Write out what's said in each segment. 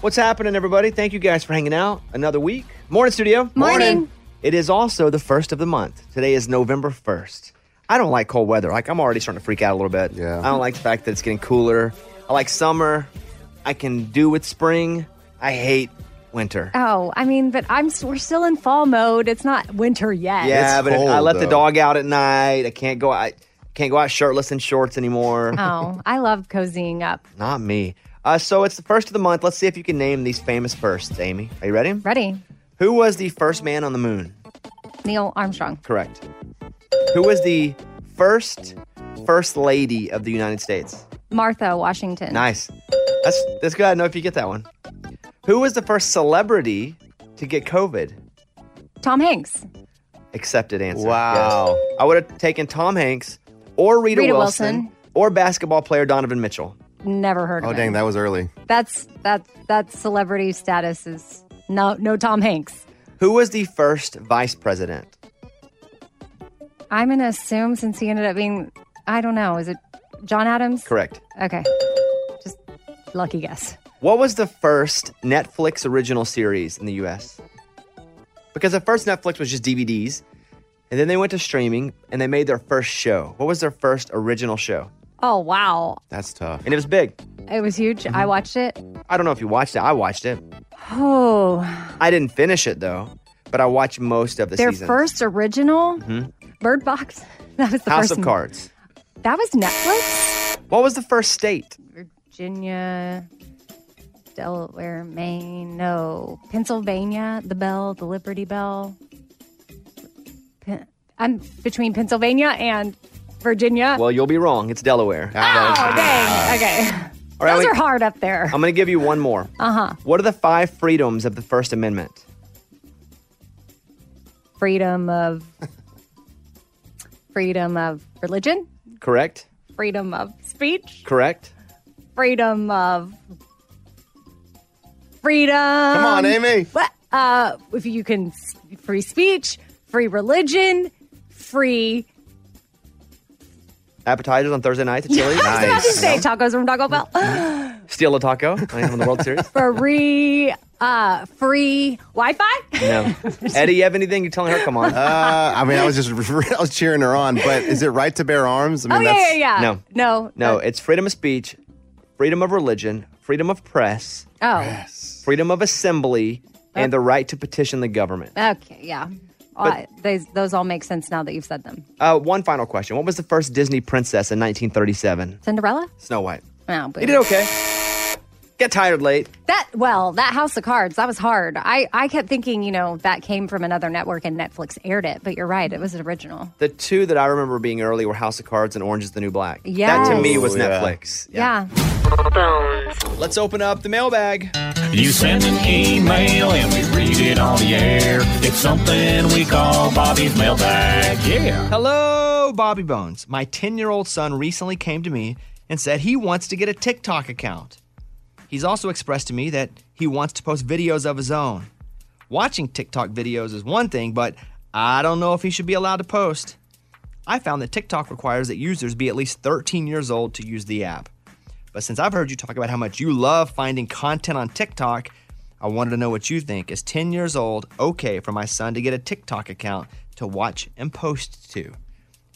What's happening, everybody? Thank you guys for hanging out. Another week. Morning, studio. Morning. It is also the first of the month. Today is November 1st. I don't like cold weather. Like, I'm already starting to freak out a little bit. Yeah. I don't like the fact that it's getting cooler. I like summer. I can do with spring. I hate winter. Oh, I mean, but I'm we're still in fall mode. It's not winter yet. yeah, It's but if I cold, let the though. dog out at night. I can't go out. Can't go out shirtless in shorts anymore. Oh, I love cozying up. Not me. Uh, so it's the first of the month. Let's see if you can name these famous firsts, Amy. Are you ready? Ready? Who was the first man on the moon? Neil Armstrong. Correct. Who was the first first lady of the United States? Martha Washington. Nice. That's that's good. I know if you get that one. Who was the first celebrity to get COVID? Tom Hanks. Accepted answer. Wow. Yes. I would have taken Tom Hanks or Rita, Rita Wilson, Wilson. or basketball player Donovan Mitchell. Never heard oh, of Oh, him. dang, that was early. That's that that celebrity status is no no Tom Hanks. Who was the first vice president? I'm gonna assume since he ended up being I don't know, is it John Adams? Correct. Okay. Just lucky guess. What was the first Netflix original series in the US? Because at first Netflix was just DVDs, and then they went to streaming and they made their first show. What was their first original show? Oh wow. That's tough. And it was big. It was huge. I Mm-hmm. watched it. I don't know if you watched it. I watched it. Oh, I didn't finish it though, but I watched most of the their seasons. first original Bird Box. That was the House first of one. Cards. That was Netflix. What was the first state? Virginia, Delaware, Maine. No, Pennsylvania. The Bell, the Liberty Bell. Pen- I'm between Pennsylvania and Virginia. Well, you'll be wrong. It's Delaware. oh, dang. Okay. All right, Those we- are hard up there. I'm going to give you one more. Uh huh. What are the five freedoms of the First Amendment? Freedom of. Freedom of religion. Correct? Freedom of speech. Correct? Freedom of. Freedom. Come on, Amy. What? Uh, if you can, free speech, free religion, free. Appetizers on Thursday nights at Chili's? I was about to say tacos from Taco Bell. Steal a taco I am in the World Series? free, uh, free Wi-Fi. No. Eddie, you have anything? You're telling her? Come on. Uh, I mean, I was just I was cheering her on, but is it right to bear arms? I mean, oh yeah, that's yeah, yeah. No. no, No, it's freedom of speech, freedom of religion, freedom of press, Oh, freedom of assembly, and the right to petition the government. okay, yeah. Uh, those, those all make sense now that you've said them. Uh, one final question. What was the first Disney princess in 1937? Cinderella. Snow White. Oh, but You did okay. Get tired late. That well, that House of Cards, that was hard. I I kept thinking, you know, that came from another network and Netflix aired it, but you're right, it was an original. The two that I remember being early were House of Cards and Orange is the New Black. Yeah. That to me Yes. was Oh, yeah. Netflix. Yeah. Let's open up the mailbag. You send an email and we read it on the air. It's something we call Bobby's mailbag. Yeah. Hello, Bobby Bones. My 10 year old son recently came to me and said he wants to get a TikTok account. He's also expressed to me that he wants to post videos of his own. Watching TikTok videos is one thing, but I don't know if he should be allowed to post. I found that TikTok requires that users be at least 13 years old to use the app. But since I've heard you talk about how much you love finding content on TikTok, I wanted to know what you think. Is 10 years old okay for my son to get a TikTok account to watch and post to?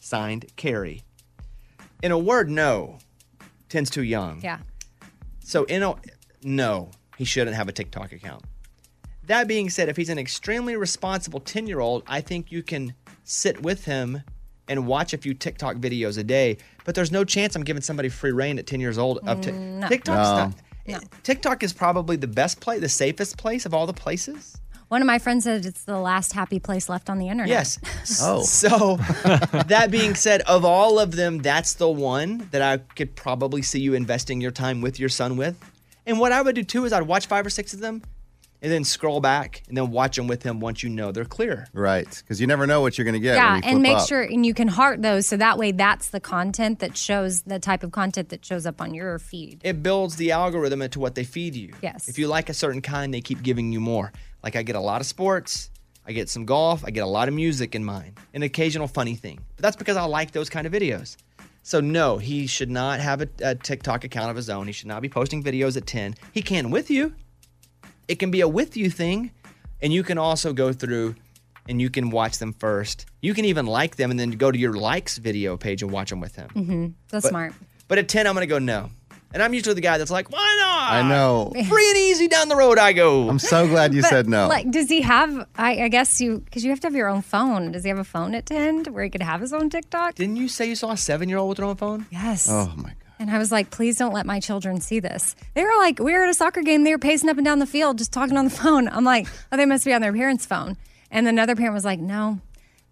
Signed, Carrie. In a word, no. 10's too young. Yeah. So, in a no, he shouldn't have a TikTok account. That being said, if he's an extremely responsible 10 year old, I think you can sit with him and watch a few TikTok videos a day. But there's no chance I'm giving somebody free reign at 10 years old of Tik mm, TikTok's not. TikTok is probably the best place, the safest place of all the places. One of my friends said it's the last happy place left on the internet. Yes. Oh. So, that being said, of all of them, that's the one that I could probably see you investing your time with your son with. And what I would do too is I'd watch five or six of them and then scroll back and then watch them with him once you know they're clear. right because you never know what you're going to get. Yeah, when you and make up. sure and you can heart those so that way that's the content that shows the type of content that shows up on your feed. It builds the algorithm into what they feed you. Yes. If you like a certain kind, they keep giving you more. Like I get a lot of sports, I get some golf, I get a lot of music in mine, an occasional funny thing. But that's because I like those kind of videos. So no, he should not have a, a TikTok account of his own. He should not be posting videos at 10. He can with you. It can be a with you thing, and you can also go through and you can watch them first. You can even like them and then go to your likes video page and watch them with him. Mm-hmm. That's But- smart. But at 10, I'm going to go no. And I'm usually the guy that's like, why not? I know. Free and easy down the road I go. I'm so glad you But, said no. Like, does he have? I, I guess you because you have to have your own phone. Does he have a phone at ten where he could have his own TikTok? Didn't you say you saw a seven year old with their own phone? Yes. oh my god. And I was like, please don't let my children see this. They were like, we were at a soccer game. They were pacing up and down the field, just talking on the phone. I'm like, oh, they must be on their parents' phone. And another parent was like, no,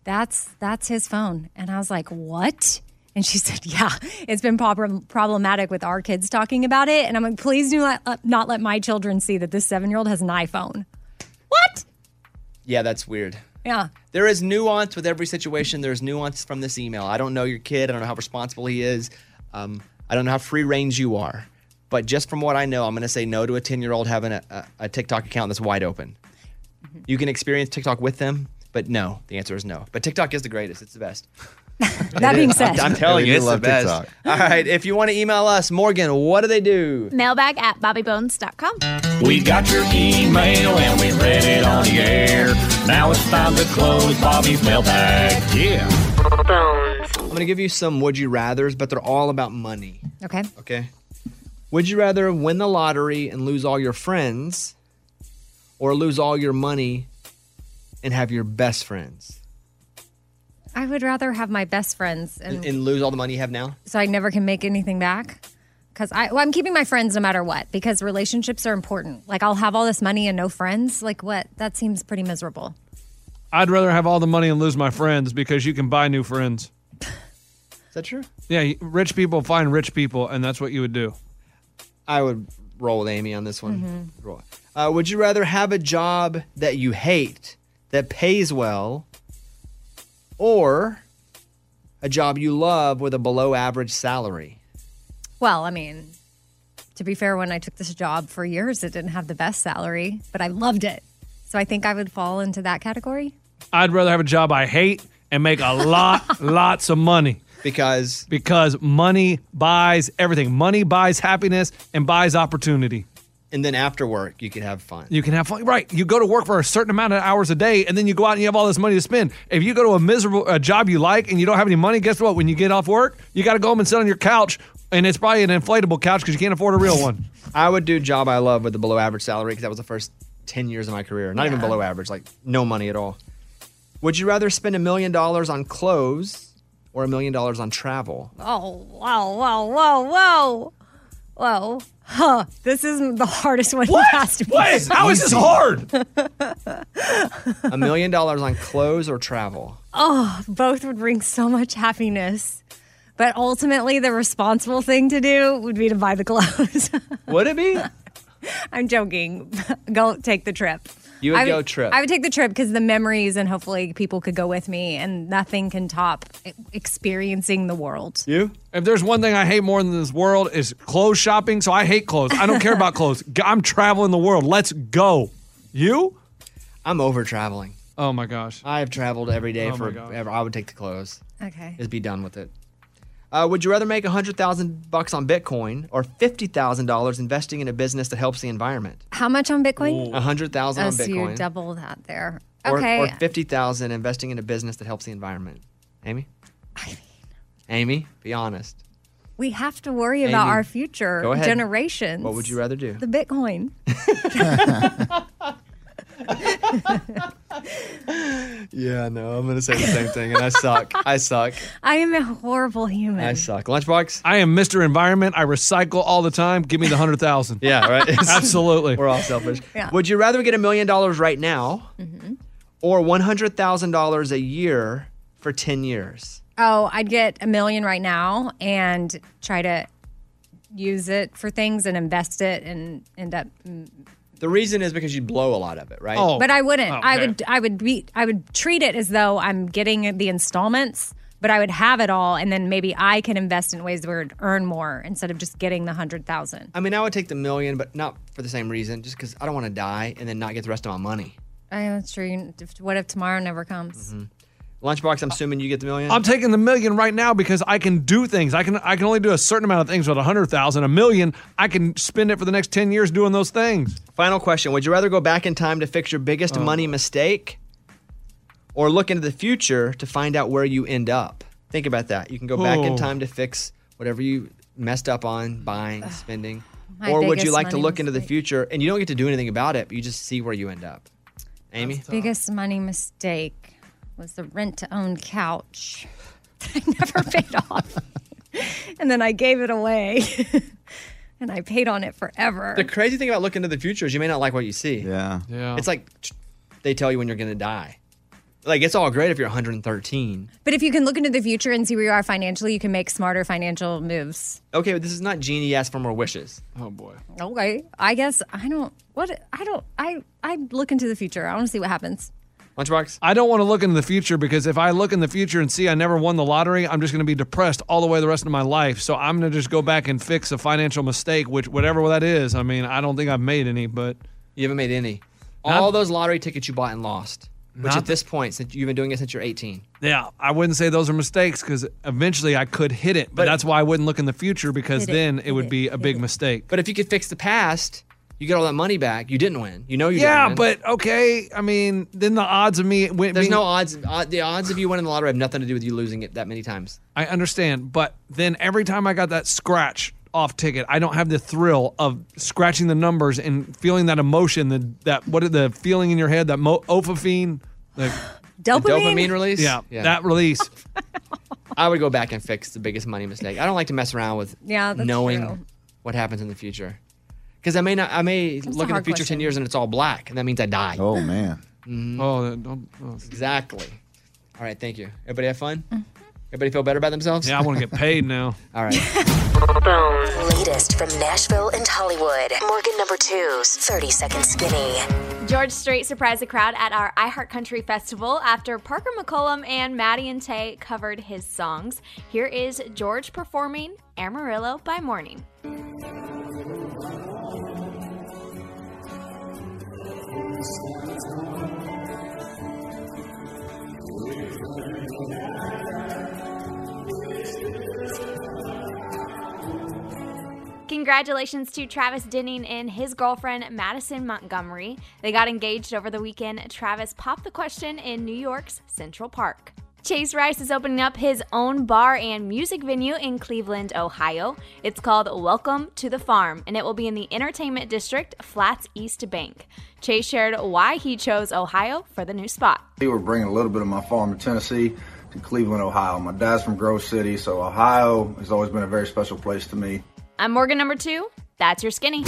that's that's his phone. And I was like, what? And she said, yeah, it's been prob- problematic with our kids talking about it. And I'm like, please do not, uh, not let my children see that this seven year old has an iPhone. What? Yeah, that's weird. Yeah. There is nuance with every situation. There's nuance from this email. I don't know your kid. I don't know how responsible he is. Um, I don't know how free range you are. But just from what I know, I'm going to say no to a 10 year old having a, a, a TikTok account that's wide open. You can experience TikTok with them, but no. The answer is no. But TikTok is the greatest. It's the best. That being said, I'm telling Yeah, you, you it's the best. TikTok. All right. If you want to email us, Morgan, what do they do? Mailbag at bobbybones.com. We got your email and we read it on the air. Now it's time to close Bobby's mailbag. Yeah. I'm going to give you some would you rathers, but they're all about money. okay. Okay. Would you rather win the lottery and lose all your friends or lose all your money and have your best friends? I would rather have my best friends and And, and lose all the money you have now? so I never can make anything back. Because I, well, I'm keeping my friends no matter what. Because relationships are important. Like I'll have all this money and no friends. Like what? That seems pretty miserable. I'd rather have all the money and lose my friends because you can buy new friends. Is that true? Yeah, rich people find rich people, and that's what you would do. I would roll with Amy on this one. Roll. Uh, would you rather have a job that you hate that pays well or a job you love with a below average salary? Well, I mean, to be fair, when I took this job for years, it didn't have the best salary, but I loved it. So I think I would fall into that category. I'd rather have a job I hate and make a lot, lots of money Because because money buys everything. Money buys happiness and buys opportunity. and then after work you can have fun. You can have fun. Right. You go to work for a certain amount of hours a day and then you go out and you have all this money to spend. If you go to a miserable a job you like and you don't have any money, guess what? When you get off work, you got to go home and sit on your couch. And it's probably an inflatable couch because you can't afford a real one. I would do job I love with the below average salary because that was the first 10 years of my career. Not even Yeah. below average, like no money at all. Would you rather spend a million dollars on clothes or a million dollars on travel? Oh, whoa, whoa, whoa, whoa. Whoa. Huh. This isn't the hardest one you asked me. What is, how is this hard? A million dollars on clothes or travel? Oh, both would bring so much happiness. But ultimately, the responsible thing to do would be to buy the clothes. Would it be? I'm joking. go take the trip. You would I go trip. I would take the trip because the memories and hopefully people could go with me, and nothing can top experiencing the world. you? If there's one thing I hate more than this world is clothes shopping, so I hate clothes. I don't care about clothes. I'm traveling the world. Let's go. You? I'm over traveling. Oh my gosh. I have traveled every day Oh my for ever. I would take the clothes. Okay. Just be done with it. Uh, would you rather make a hundred thousand bucks on Bitcoin or fifty thousand dollars investing in a business that helps the environment? How much on Bitcoin? A hundred thousand Oh, on so you Bitcoin, double that there. Okay. or fifty thousand investing in a business that helps the environment. Amy, Amy, be honest. we have to worry about our future go generations. What would you rather do? The Bitcoin. Yeah, no, I'm gonna say the same thing, and I suck. I suck. I am a horrible human. I suck. Lunchbox. I am Mr. Environment. I recycle all the time. Give me the hundred thousand. Yeah, right. Absolutely. We're all selfish. Yeah. Would you rather get a million dollars right now, mm-hmm. or one hundred thousand dollars a year for ten years? Oh, I'd get a million right now and try to use it for things and invest it and end up The reason is because you blow a lot of it, right? Oh. but I wouldn't. Oh, I Okay. would I would be I would treat it as though I'm getting the installments, but I would have it all and then maybe I can invest in ways where it would earn more instead of just getting the hundred thousand. I mean, I would take the million, but not for the same reason. Just because I don't want to die and then not get the rest of my money. I that's true. What if tomorrow never comes? Mm-hmm. Lunchbox, I'm assuming you get the million. I'm taking the million right now because I can do things. I can I can only do a certain amount of things with a hundred thousand. A million, I can spend it for the next ten years doing those things. Final question Would you rather go back in time to fix your biggest Oh. money mistake or look into the future to find out where you end up? Think about that. You can go back in Oh. time to fix whatever you messed up on buying, spending. My or would you like to money look into the future and you don't get to do anything about it, but you just see where you end up? Amy? Biggest money mistake was the rent to own couch that I never paid off. and then I gave it away. and I paid on it forever. The crazy thing about looking into the future is you may not like what you see. Yeah. Yeah. It's like they tell you when you're going to die. Like it's all great if you're 113. but if you can look into the future and see where you are financially, you can make smarter financial moves. Okay, but this is not genie ask for more wishes. oh boy. Okay. I guess I don't what I don't I I look into the future. I want to see what happens. Lunchbox? I don't want to look into the future because if I look in the future and see I never won the lottery, I'm just going to be depressed all the way the rest of my life. So I'm going to just go back and fix a financial mistake, which whatever that is. I mean, I don't think I've made any, but You haven't made any. Not- All those lottery tickets you bought and lost. Which at this point, since you've been doing it since you're 18. yeah, I wouldn't say those are mistakes because eventually I could hit it. But, But- that's why I wouldn't look in the future because it, then it, hit would it, be a big it. mistake. But if you could fix the past, you get all that money back. You didn't win. You know you yeah, didn't win. but okay. I mean, then the odds of me win- there's being- no odds. Odd, the odds of you winning the lottery have nothing to do with you losing it that many times. I understand, but then every time I got that scratch off ticket, I don't have the thrill of scratching the numbers and feeling that emotion, the that what is the feeling in your head, that mo- opafine, the, The Dopamine. dopamine release. yeah, that release. I would go back and fix the biggest money mistake. I don't like to mess around with Yeah, knowing true. what happens in the future. Because I may not. I may a look in the future question. ten years and it's all black, and that means I die. Oh man. Oh, don't, oh. Exactly. All right. Thank you. Everybody have fun. Mm-hmm. Everybody feel better about themselves. yeah, I want to get paid now. All right. Latest from Nashville and Hollywood. Morgan number two's 30 Second Skinny. George Strait surprised the crowd at our iHeartCountry Festival after Parker McCollum and Maddie and Tae covered his songs. Here is George performing Amarillo by Morning. Congratulations to Travis Denning and his girlfriend Madison Montgomery. They got engaged over the weekend. Travis popped the question in New York's Central Park. Chase Rice is opening up his own bar and music venue in Cleveland, Ohio. It's called Welcome to the Farm, and it will be in the Entertainment District, Flats East Bank. Chase shared why he chose Ohio for the new spot. We were bringing a little bit of my farm in Tennessee to Cleveland, Ohio. My dad's from Grove City, so Ohio has always been a very special place to me. I'm Morgan number two. That's your skinny.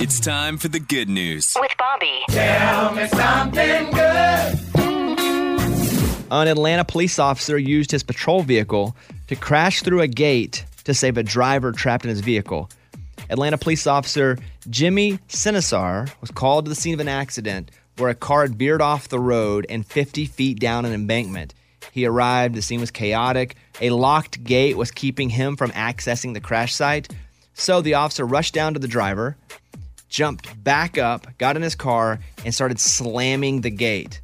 It's time for the good news. With Bobby. An Atlanta police officer used his patrol vehicle to crash through a gate to save a driver trapped in his vehicle. Atlanta police officer Jimmy Sinisar was called to the scene of an accident where a car had veered off the road and 50 feet down an embankment. He arrived, the scene was chaotic. A locked gate was keeping him from accessing the crash site. So the officer rushed down to the driver, jumped back up, got in his car, and started slamming the gate.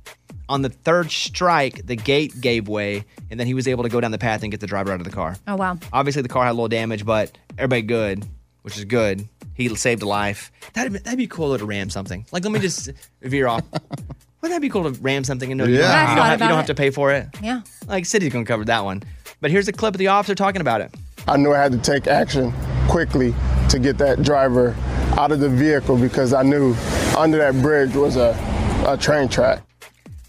On the third strike, the gate gave way, and then he was able to go down the path and get the driver out of the car. Oh wow. Obviously, the car had a little damage, but everybody good, which is good. He saved a life. That'd, be- that'd be cool to ram something. Like, let me just veer off. Wouldn't that be cool to ram something and know you, don't, Yeah. you, don't thought have, you about don't have it. to pay for it? Yeah. Like, City's gonna cover that one. But here's a clip of the officer talking about it. I knew I had to take action quickly to get that driver out of the vehicle because I knew under that bridge was a, a train track.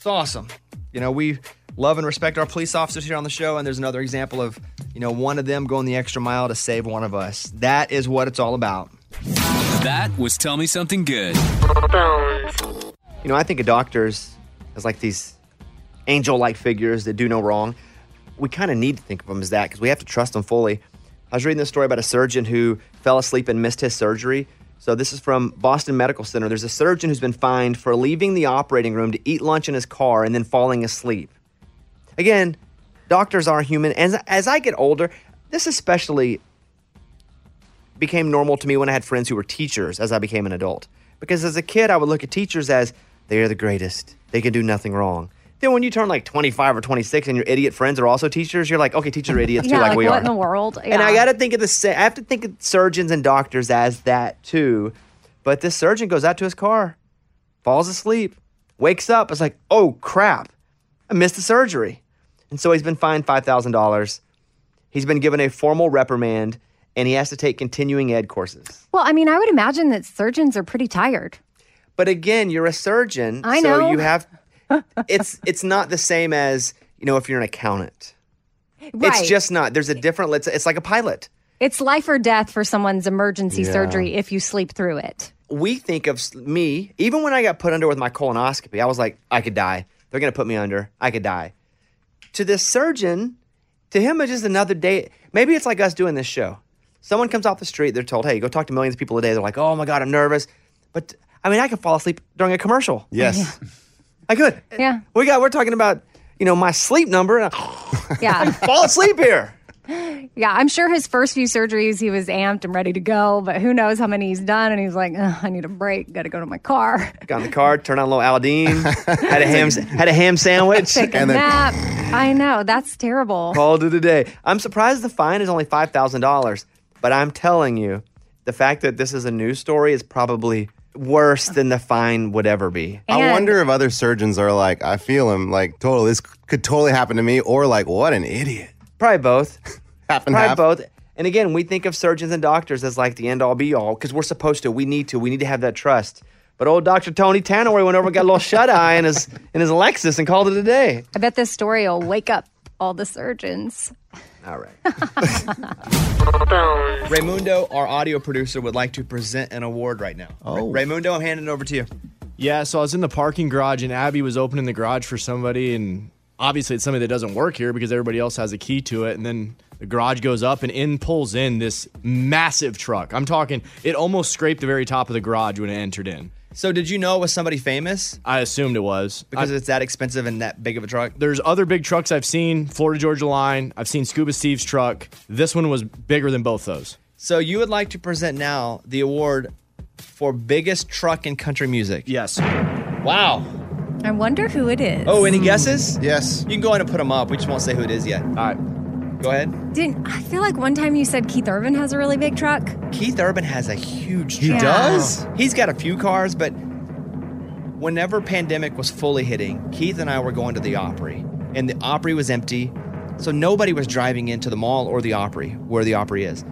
It's awesome. You know, we love and respect our police officers here on the show, and there's another example of, you know, one of them going the extra mile to save one of us. That is what it's all about. That was Tell Me Something Good. You know, I think of doctors as like these angel like figures that do no wrong. We kind of need to think of them as that because we have to trust them fully. I was reading this story about a surgeon who fell asleep and missed his surgery. So, this is from Boston Medical Center. There's a surgeon who's been fined for leaving the operating room to eat lunch in his car and then falling asleep. Again, doctors are human. And as, I get older, this especially became normal to me when I had friends who were teachers as I became an adult. Because as a kid, I would look at teachers as they are the greatest. They can do nothing wrong. Then when you turn like 25 or 26 and your idiot friends are also teachers, you're like, okay, teachers are idiots Yeah, too, like, like we what are. in the world? And I got to think of the sa- I have to think of surgeons and doctors as that too. But this surgeon goes out to his car, falls asleep, wakes up. It's like, oh crap, I missed the surgery. And so he's been fined $5,000. He's been given a formal reprimand and he has to take continuing ed courses. Well, I mean, I would imagine that surgeons are pretty tired. But again, you're a surgeon, I so know. you have it's it's not the same as, you know, if you're an accountant. Right. It's just not. There's a different it's, it's like a pilot. It's life or death for someone's emergency Yeah. surgery if you sleep through it. we think of me, even when I got put under with my colonoscopy, I was like, I could die. They're going to put me under. I could die. To this surgeon, to him, it's just another day. Maybe it's like us doing this show. Someone comes off the street, they're told, hey, go talk to millions of people a day. They're like, oh my God, I'm nervous. But I mean, I could fall asleep during a commercial. Yes. I could. Yeah. We got, we're talking about, you know, my sleep number. And Yeah. I fall asleep here. Yeah, I'm sure his first few surgeries he was amped and ready to go, but who knows how many he's done and he's like, I need a break, got to go to my car. Got in the car, turned on a little Aldean, had a ham, had a ham sandwich, Take a nap. I know, that's terrible. called it a day. I'm surprised the fine is only five thousand dollars, but I'm telling you, the fact that this is a news story is probably worse than the fine would ever be. I wonder if other surgeons are like, I feel him, like, totally, this could totally happen to me, or like, what an idiot. Probably both. half and Probably half. both. And again, we think of surgeons and doctors as like the end all be all because we're supposed to. We need to. We need to have that trust. But old Dr. Tony Tanner went over and got a little shut eye in his in his Lexus and called it a day. I bet this story will wake up all the surgeons. All right. Raymundo, our audio producer, would like to present an award right now. Oh. Raymundo, I'm handing it over to you. Yeah, so I was in the parking garage and Abby was opening the garage for somebody and obviously it's something that doesn't work here because everybody else has a key to it and then the garage goes up and in pulls in this massive truck. I'm talking it almost scraped the very top of the garage when it entered in. So did you know it was somebody famous? I assumed it was. Because I- it's that expensive and that big of a truck? There's other big trucks I've seen, Florida Georgia Line. I've seen Scuba Steve's truck. This one was bigger than both those. So you would like to present now the award for biggest truck in country music? Yes. Wow. I wonder who it is. Oh, any guesses? Yes. You can go ahead and put them up. We just won't say who it is yet. All right. Go ahead. Didn't I feel like one time you said Keith Urban has a really big truck? Keith Urban has a huge truck. He does? He's got a few cars, but whenever pandemic was fully hitting, Keith and I were going to the Opry, and the Opry was empty, so nobody was driving into the mall or the Opry, where the Opry is.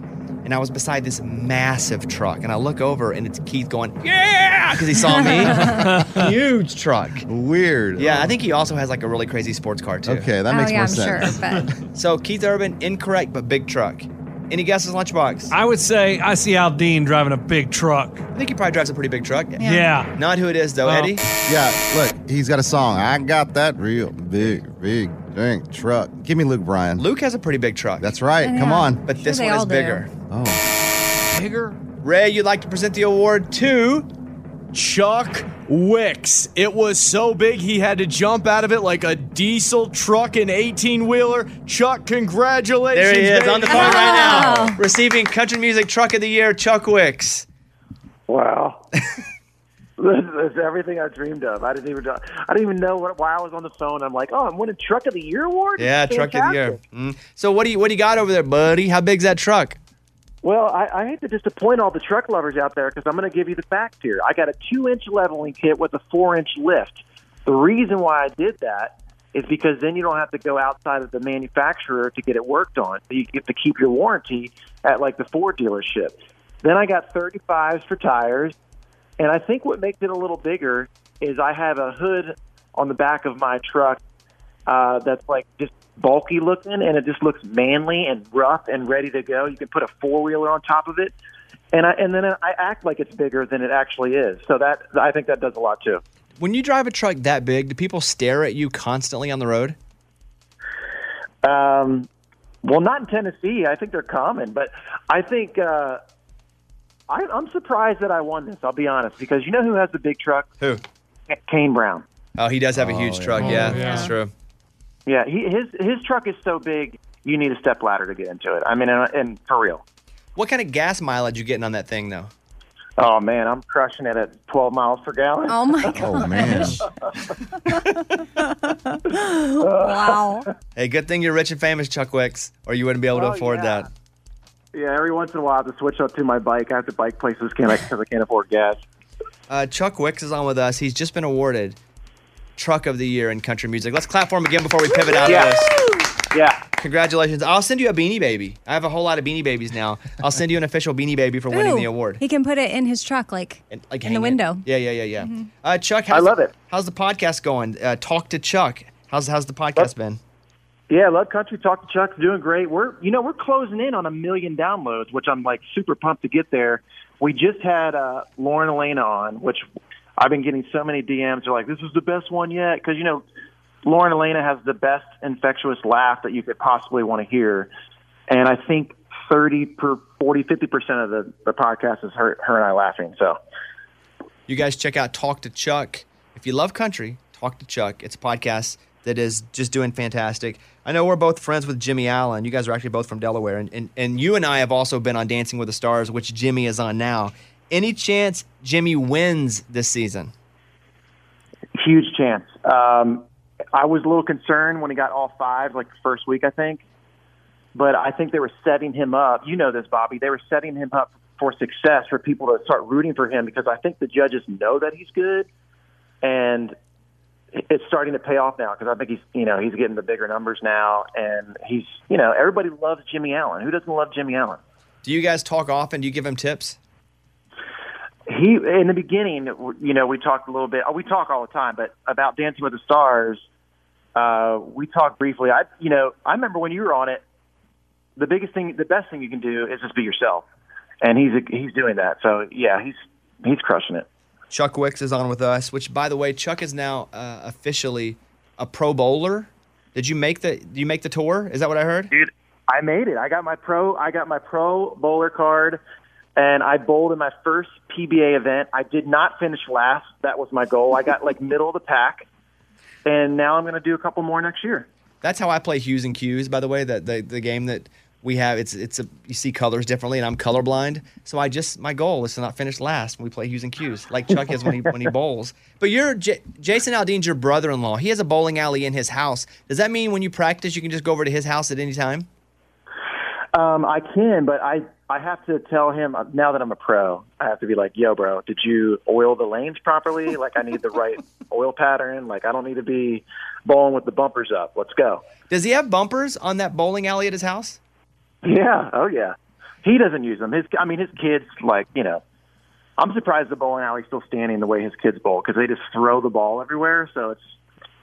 And I was beside this massive truck, and I look over, and it's Keith going, "Yeah!" because he saw me. Huge truck. Weird. Yeah, I think he also has like a really crazy sports car too. Okay, that Oh, makes yeah, more I'm sense. sure, so Keith Urban, incorrect, but big truck. Any guesses, Lunchbox? I would say I see Aldean driving a big truck. I think he probably drives a pretty big truck. Yeah. Yeah. Not who it is though, Oh. Eddie. Yeah, look, he's got a song. I got that real big, big, dang truck. Give me Luke Bryan. Luke has a pretty big truck. That's right. Come on. But this they one is all do. bigger. Oh. Bigger? Ray, you'd like to present the award to Chuck Wicks. It was so big he had to jump out of it like a diesel truck and 18 wheeler. Chuck, congratulations. There he is on the phone right now, receiving Country Music Truck of the Year, Chuck Wicks. Wow. this is everything I dreamed of. I didn't even I didn't even know what, why I was on the phone. I'm like, oh, I'm winning Truck of the Year award. Yeah, This Truck of the Year. fantastic. Mm. So what do you what do you got over there, buddy? How big's that truck? Well, I, I hate to disappoint all the truck lovers out there because I'm going to give you the facts here. I got a two inch leveling kit with a four inch lift. The reason why I did that is because then you don't have to go outside of the manufacturer to get it worked on. You get to keep your warranty at like the Ford dealership. Then I got 35s for tires. And I think what makes it a little bigger is I have a hood on the back of my truck uh, that's like just bulky looking, and it just looks manly and rough and ready to go. You can put a four wheeler on top of it, and I and then I act like it's bigger than it actually is. So that I think that does a lot too. When you drive a truck that big, do people stare at you constantly on the road? Um, well, not in Tennessee. I think they're common, but I think uh, I, I'm surprised that I won this. I'll be honest, because you know who has the big truck? Who? Kane Brown. Oh, he does have a huge truck. Yeah, that's true. Yeah, he, his his truck is so big, you need a step ladder to get into it. I mean, and, and for real. What kind of gas mileage you getting on that thing though? Oh man, I'm crushing it at 12 miles per gallon. Oh my god. Oh man. wow. Hey, good thing you're rich and famous, Chuck Wicks, or you wouldn't be able to Oh, afford yeah. that. Yeah, every once in a while I have to switch up to my bike. I have to bike places because I can't afford gas. Uh, Chuck Wicks is on with us. He's just been awarded Truck of the Year in country music. Let's clap for him again before we pivot out Yeah. of this. Yeah. Congratulations. I'll send you a beanie baby. I have a whole lot of beanie babies now. I'll send you an official beanie baby for winning Ooh, the award. He can put it in his truck, like, Like in hang the it. window. Yeah, yeah, yeah, yeah. Mhm. Uh, Chuck, how's, I love it. How's the podcast going? Uh, Talk to Chuck. How's how's the podcast been? Yeah, Love Country Talk to Chuck's doing great. We're you know we're closing in on a million downloads, which I'm like super pumped to get there. We just had uh, Lauren Alaina on, which I've been getting so many DMs. They're like, "This is the best one yet," because you know Lauren Alaina has the best infectious laugh that you could possibly want to hear, and I think thirty per 40, 50 percent of the the podcast is her her and I laughing. So You guys check out Talk to Chuck. If you love country, Talk to Chuck. It's a podcast that is just doing fantastic. I know we're both friends with Jimmy Allen. You guys are actually both from Delaware. And, and, and you and I have also been on Dancing with the Stars, which Jimmy is on now. Any chance Jimmy wins this season? huge chance. Um, I was a little concerned when he got all five, like the first week, I think. But I think they were setting him up. You know this, Bobby. They were setting him up for success for people to start rooting for him because I think the judges know that he's good, and it's starting to pay off now because I think he's, you know, he's getting the bigger numbers now, and he's, you know, everybody loves Jimmy Allen. Who doesn't love Jimmy Allen? Do you guys talk often? Do you give him tips? He in the beginning you know we talked a little bit we talk all the time but about dancing with the stars uh we talked briefly i you know i remember when you were on it the biggest thing the best thing you can do is just be yourself and he's he's doing that so yeah he's he's crushing it Chuck Wicks is on with us, which, by the way, Chuck is now uh, officially a pro bowler. Did you make the? Do you make the tour? Is that what I heard? dude i made it i got my pro i got my pro bowler card and i bowled in my first pba event i did not finish last that was my goal i got like middle of the pack and now i'm going to do a couple more next year That's how I play hues and cues. By the way, that the, the game that we have, it's it's a you see colors differently, and I'm colorblind. So I just my goal is to not finish last when we play hues and cues, like Chuck is when he when he bowls. But you're J- Jason Aldean's your brother-in-law. He has a bowling alley in his house. Does that mean when you practice, you can just go over to his house at any time? Um, I can, but I I have to tell him uh, now that I'm a pro. I have to be like, "Yo, bro, did you oil the lanes properly? Like, I need the right oil pattern. Like, I don't need to be bowling with the bumpers up. Let's go." Does he have bumpers on that bowling alley at his house? Yeah. Oh, yeah. He doesn't use them. His, I mean, his kids like you know. I'm surprised the bowling alley's still standing the way his kids bowl because they just throw the ball everywhere. So it's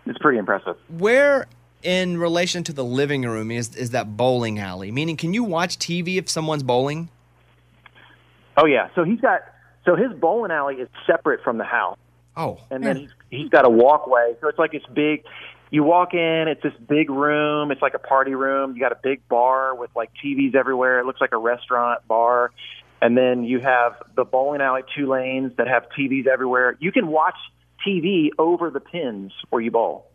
it's pretty impressive. Where in relation to the living room is is that bowling alley? Meaning, can you watch TV if someone's bowling? Oh yeah. So he's got so his bowling alley is separate from the house. Oh. And then he's he's got a walkway. So it's like this big you walk in, it's this big room, it's like a party room. You got a big bar with like TVs everywhere. It looks like a restaurant bar. And then you have the bowling alley two lanes that have TVs everywhere. You can watch TV over the pins where you bowl.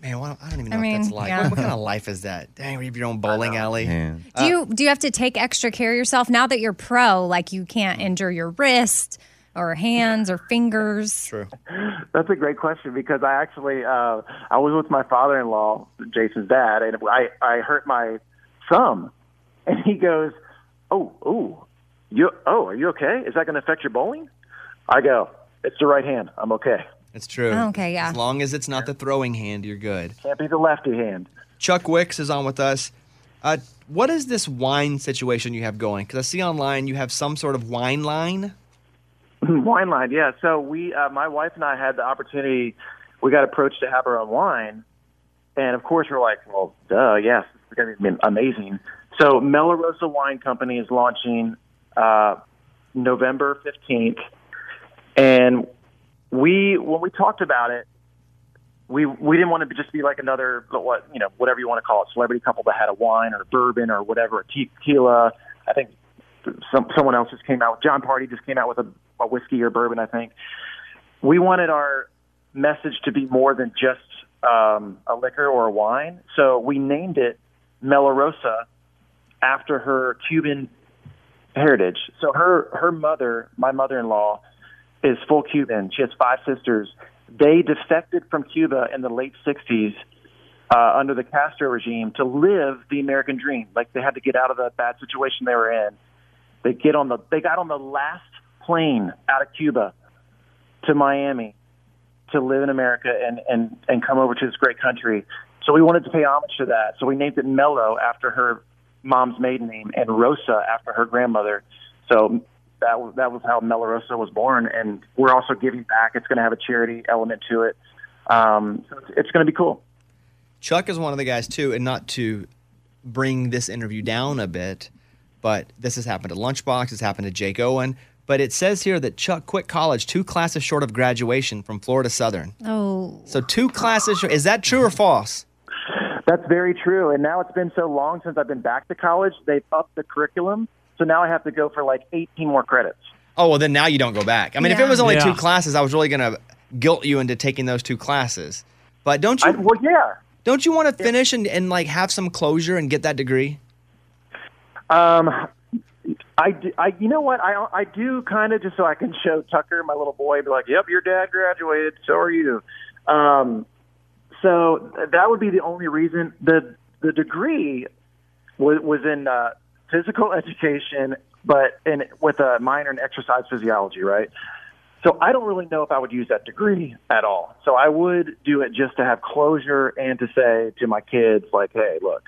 Man, well, I don't even know I what that's like. yeah. What, what kind of life is that? Dang, you have your own bowling alley. Do you do you have to take extra care of yourself now that you're pro? Like you can't injure your wrist or hands or fingers. True. That's a great question because I actually uh, I was with my father-in-law, Jason's dad, and I I hurt my thumb, and he goes, "Oh, oh, you oh, are you okay? Is that going to affect your bowling?" I go, "It's the right hand. I'm okay. It's true. Oh, okay, yeah. As long as it's not the throwing hand, you're good. Can't be the lefty hand." Chuck Wicks is on with us. Uh, what is this wine situation you have going? Because I see online you have some sort of wine line. wine line, yeah. So we, uh, my wife and I had the opportunity. We got approached to have our own wine, and of course we're like, well, duh, yes, it's going to be amazing. So Melarosa Wine Company is launching uh, November fifteenth, and we when we talked about it, we we didn't want to just be like another what you know whatever you want to call it celebrity couple that had a wine or bourbon or whatever a tequila. I think some someone else just came out. Jon Pardi just came out with a, a whiskey or bourbon. I think we wanted our message to be more than just um, a liquor or a wine. So we named it Melarosa after her Cuban heritage. So her her mother, my mother-in-law, is full Cuban. She has five sisters. They defected from Cuba in the late '60s uh, under the Castro regime to live the American dream. Like they had to get out of the bad situation they were in. They get on the they got on the last plane out of Cuba to Miami to live in America and and and come over to this great country. So we wanted to pay homage to that. So we named it Mello after her mom's maiden name and Rosa after her grandmother. So that was that was how Mello Rosa was born. And we're also giving back. It's going to have a charity element to it. Um, so it's, it's going to be cool. Chuck is one of the guys too, and not to bring this interview down a bit, but this has happened to Lunchbox, it's happened to Jake Owen. But it says here that Chuck quit college two classes short of graduation from Florida Southern. Oh. So two classes short. Is that true or false? That's very true. And now it's been so long since I've been back to college, they've upped the curriculum. So now I have to go for like 18 more credits. Oh well, then now you don't go back. I mean, if it was only Yeah. two classes, I was really gonna guilt you into taking those two classes. But don't you? well, yeah. Don't you want to finish and, and like have some closure and get that degree? Um, I, do- I, you know what? I, I do kind of just so I can show Tucker, my little boy, be like, "Yep, your dad graduated. So are you." Um, so that would be the only reason. the The degree was, was in uh, physical education, but in with a minor in exercise physiology, right? So I don't really know if I would use that degree at all. So I would do it just to have closure and to say to my kids, like, "Hey, look,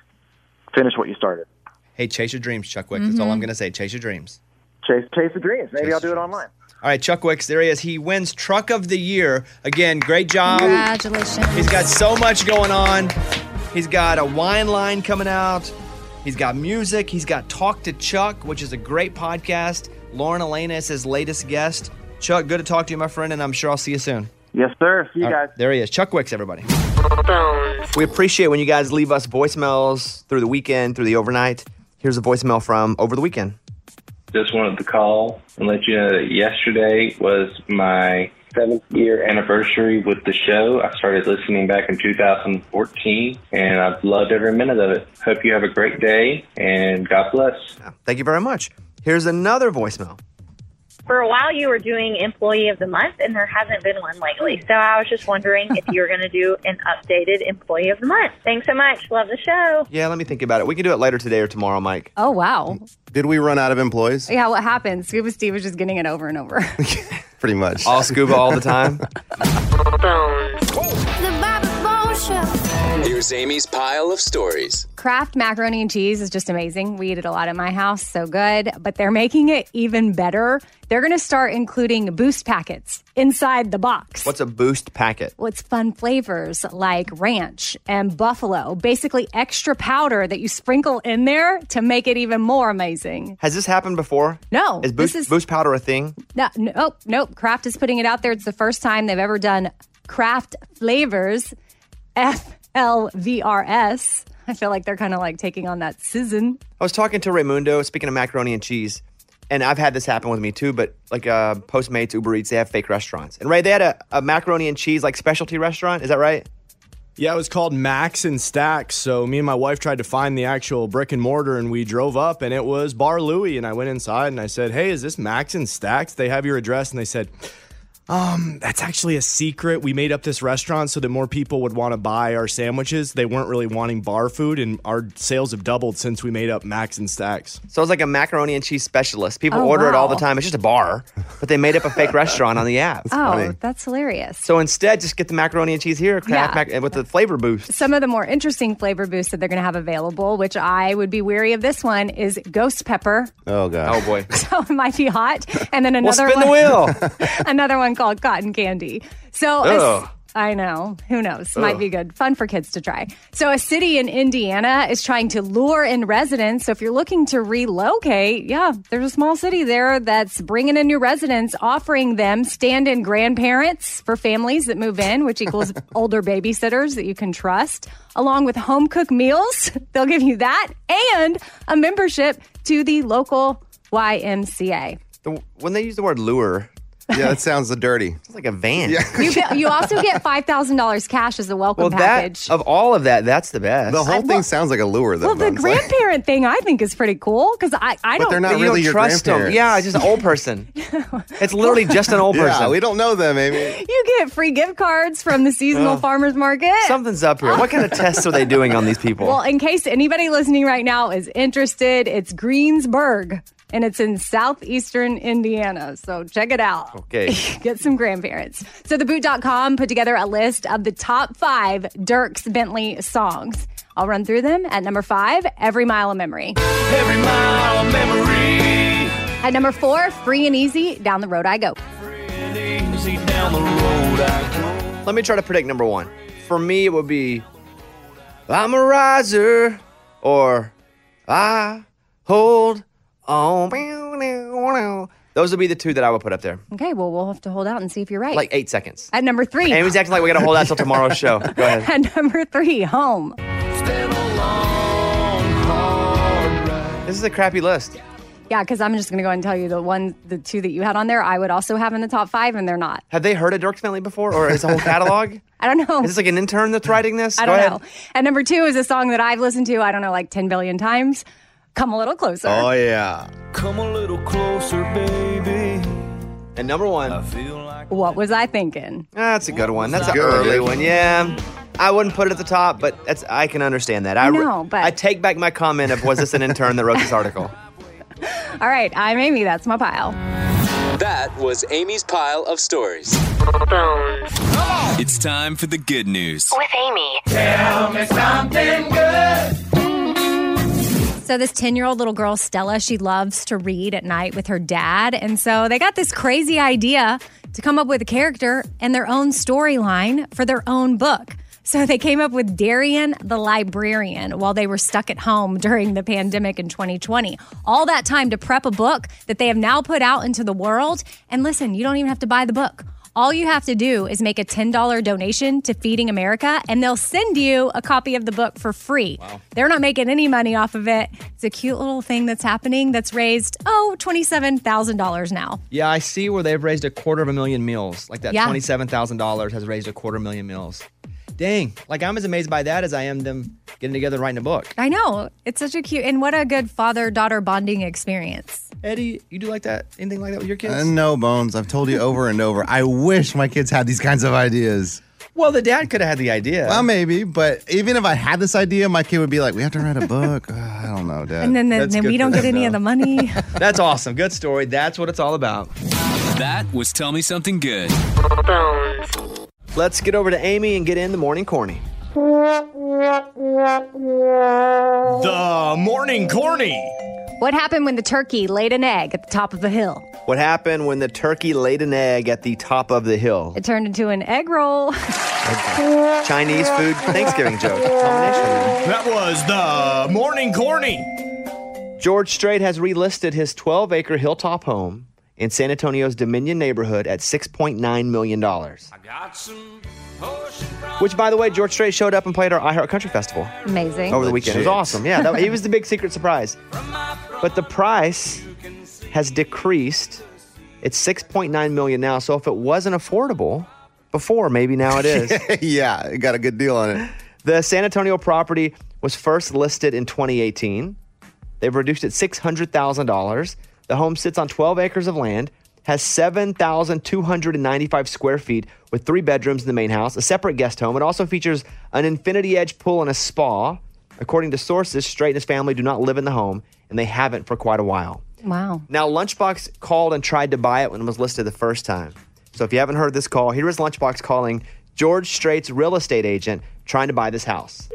finish what you started." Hey, chase your dreams, Chuck Wick. That's all. I'm mm-hmm. gonna say. Chase your dreams. Chase, chase the dreams. Maybe Chase I'll do it online. All right, Chuck Wicks, there he is. He wins Truck of the Year. Again, great job. Congratulations. He's got so much going on. He's got a wine line coming out. He's got music. He's got Talk to Chuck, which is a great podcast. Lauren Alaina is his latest guest. Chuck, good to talk to you, my friend, and I'm sure I'll see you soon. Yes, sir. See you All right, guys. there he is. Chuck Wicks, everybody. We appreciate when you guys leave us voicemails through the weekend, through the overnight. Here's a voicemail from over the weekend. Just wanted to call and let you know that yesterday was my seventh year anniversary with the show. I started listening back in 2014 and I've loved every minute of it. Hope you have a great day and God bless. Thank you very much. Here's another voicemail. For a while, you were doing Employee of the Month, and there hasn't been one lately. So I was just wondering if you were going to do an updated Employee of the Month. Thanks so much. Love the show. Yeah, let me think about it. We can do it later today or tomorrow, Mike. Oh, wow. Did we run out of employees? Yeah, what happened? Scuba Steve was just getting it over and over. Pretty much. All scuba all the time. Here's Amy's pile of stories. Kraft macaroni and cheese is just amazing. We eat it a lot at my house, so good. But they're making it even better. They're going to start including boost packets inside the box. What's a boost packet? What's fun flavors like ranch and buffalo, basically extra powder that you sprinkle in there to make it even more amazing. Has this happened before? No, Is boost, this is- boost powder a thing? No, nope, oh, nope. Kraft is putting it out there. It's the first time they've ever done Kraft flavors, F L V R S. I feel like they're kind of like taking on that season. I was talking to Raymundo, speaking of macaroni and cheese, and I've had this happen with me too, but like uh, Postmates, Uber Eats, they have fake restaurants. And Ray, they had a, a macaroni and cheese like specialty restaurant. Is that right? Yeah, it was called Max and Stacks. So me and my wife tried to find the actual brick and mortar, and we drove up, and it was Bar Louie. And I went inside and I said, "Hey, is this Max and Stacks? They have your address?" And they said, "Um, that's actually a secret. We made up this restaurant so that more people would want to buy our sandwiches. They weren't really wanting bar food, and our sales have doubled since we made up Max and Stacks." So it's like a macaroni and cheese specialist. People Oh, order it all the time. It's just a bar, but they made up a fake restaurant on the app. oh, that's hilarious. So instead, just get the macaroni and cheese here, Kraft Yeah. mac- with the flavor boost. Some of the more interesting flavor boosts that they're going to have available, which I would be weary of this one, is ghost pepper. Oh god. Oh boy. So it might be hot. And then another. Well, another spin the wheel. another one called cotton candy. So a- Ugh. Oh. I know. Who knows? Might Ugh. be good. Fun for kids to try. So a city in Indiana is trying to lure in residents. So if you're looking to relocate, yeah, there's a small city there that's bringing in new residents, offering them stand-in grandparents for families that move in, which equals older babysitters that you can trust, along with home cooked meals. They'll give you that and a membership to the local YMCA. When they use the word lure, Yeah, that sounds dirty. It's like a van. You, get, you also get five thousand dollars cash as a welcome Well, package. that of all of that, that's the best. The whole thing sounds like a lure, though. well, the Bones. Like- grandparent thing I think is pretty cool because I, I But don't. they're not really don't your trust them. grandparents. Yeah, just an old person. it's literally just an old Yeah, person. we don't know them, Amy. You get free gift cards from the seasonal farmers market. Something's up here. What kind of tests are they doing on these people? Well, in case anybody listening right now is interested, it's Greensburg and it's in southeastern Indiana. So check it out. Okay. Get some grandparents. So theboot.com put together a list of the top five Dierks Bentley songs. I'll run through them. At number five, Every Mile of Memory. Every mile of memory. At number four, Free and Easy, Down the Road I Go. Easy down the road I go. Let me try to predict number one. For me, it would be I'm a riser or I hold on. Those would be the two that I would put up there. Okay, well, we'll have to hold out and see if you're right. Like eight seconds. At number three, Amy's acting like we got to hold out till tomorrow's show. Go ahead. at number three, Home. This is a crappy list. Yeah, because I'm just going to go ahead and tell you the one, the two that you had on there, I would also have in the top five, and they're not. Have they heard of Dirk Bentley before, or is the whole catalog? I don't know. Is this like an intern that's writing this? I don't ahead. know. And number two is a song that I've listened to, I don't know, like 10 billion times. Come a little closer. Oh yeah. Come a little closer, baby. And number one. What was I thinking? That's a good one. That's an Good. early one. Yeah. I wouldn't put it at the top, but that's I can understand that. I re- know, but- I take back my comment of was this an intern that wrote this article? All right, I'm Amy. That's my pile. That was Amy's pile of stories. It's time for the good news. With Amy. Tell me something good. So this 10 year old little girl, Stella, she loves to read at night with her dad. And so they got this crazy idea to come up with a character and their own storyline for their own book. So they came up with Darian the librarian while they were stuck at home during the pandemic in 2020. All that time to prep a book that they have now put out into the world. And listen, you don't even have to buy the book. All you have to do is make a $10 donation to Feeding America, and they'll send you a copy of the book for free. They're not making any money off of it. It's a cute little thing that's happening that's raised, oh, $27,000 now. Yeah, I see where they've raised a quarter of a million meals. Like that Yeah. twenty-seven thousand dollars has raised a quarter million meals. Dang! Like I'm as amazed by that as I am them getting together and writing a book. I know. It's such a cute, and what a good father daughter bonding experience. Eddie, you do like that? Anything like that with your kids? Uh, no, Bones. I've told you over and over. I wish my kids had these kinds of ideas. Well, the dad could have had the idea. Well, maybe, but even if I had this idea, my kid would be like, "We have to write a book." Uh, I don't know, Dad. And then, the, then we don't get them, any of the money. That's awesome. Good story. That's what it's all about. That was Tell Me Something Good. Let's get over to Amy and get in the morning corny. The morning corny. what happened when the turkey laid an egg at the top of the hill? What happened when the turkey laid an egg at the top of the hill? It turned into an egg roll. Chinese food Thanksgiving joke. Combination. That was the morning corny. George Strait has relisted his 12 acre hilltop home in San Antonio's Dominion neighborhood at $6.9 million. Which, by the way, George Strait showed up and played our iHeart Country Festival Amazing. over the weekend. It was awesome. Yeah, that, he was the big secret surprise. But the price has decreased. It's 6.9 million now. So if it wasn't affordable before, maybe now it is. yeah, it got a good deal on it. The San Antonio property was first listed in 2018. They've reduced it $600,000. The home sits on 12 acres of land, has 7,295 square feet with three bedrooms in the main house, a separate guest home. It also features an infinity edge pool and a spa. According to sources, Strait and his family do not live in the home, and they haven't for quite a while. Wow. Now, Lunchbox called and tried to buy it when it was listed the first time. So if you haven't heard this call, here is Lunchbox calling George Strait's real estate agent trying to buy this house.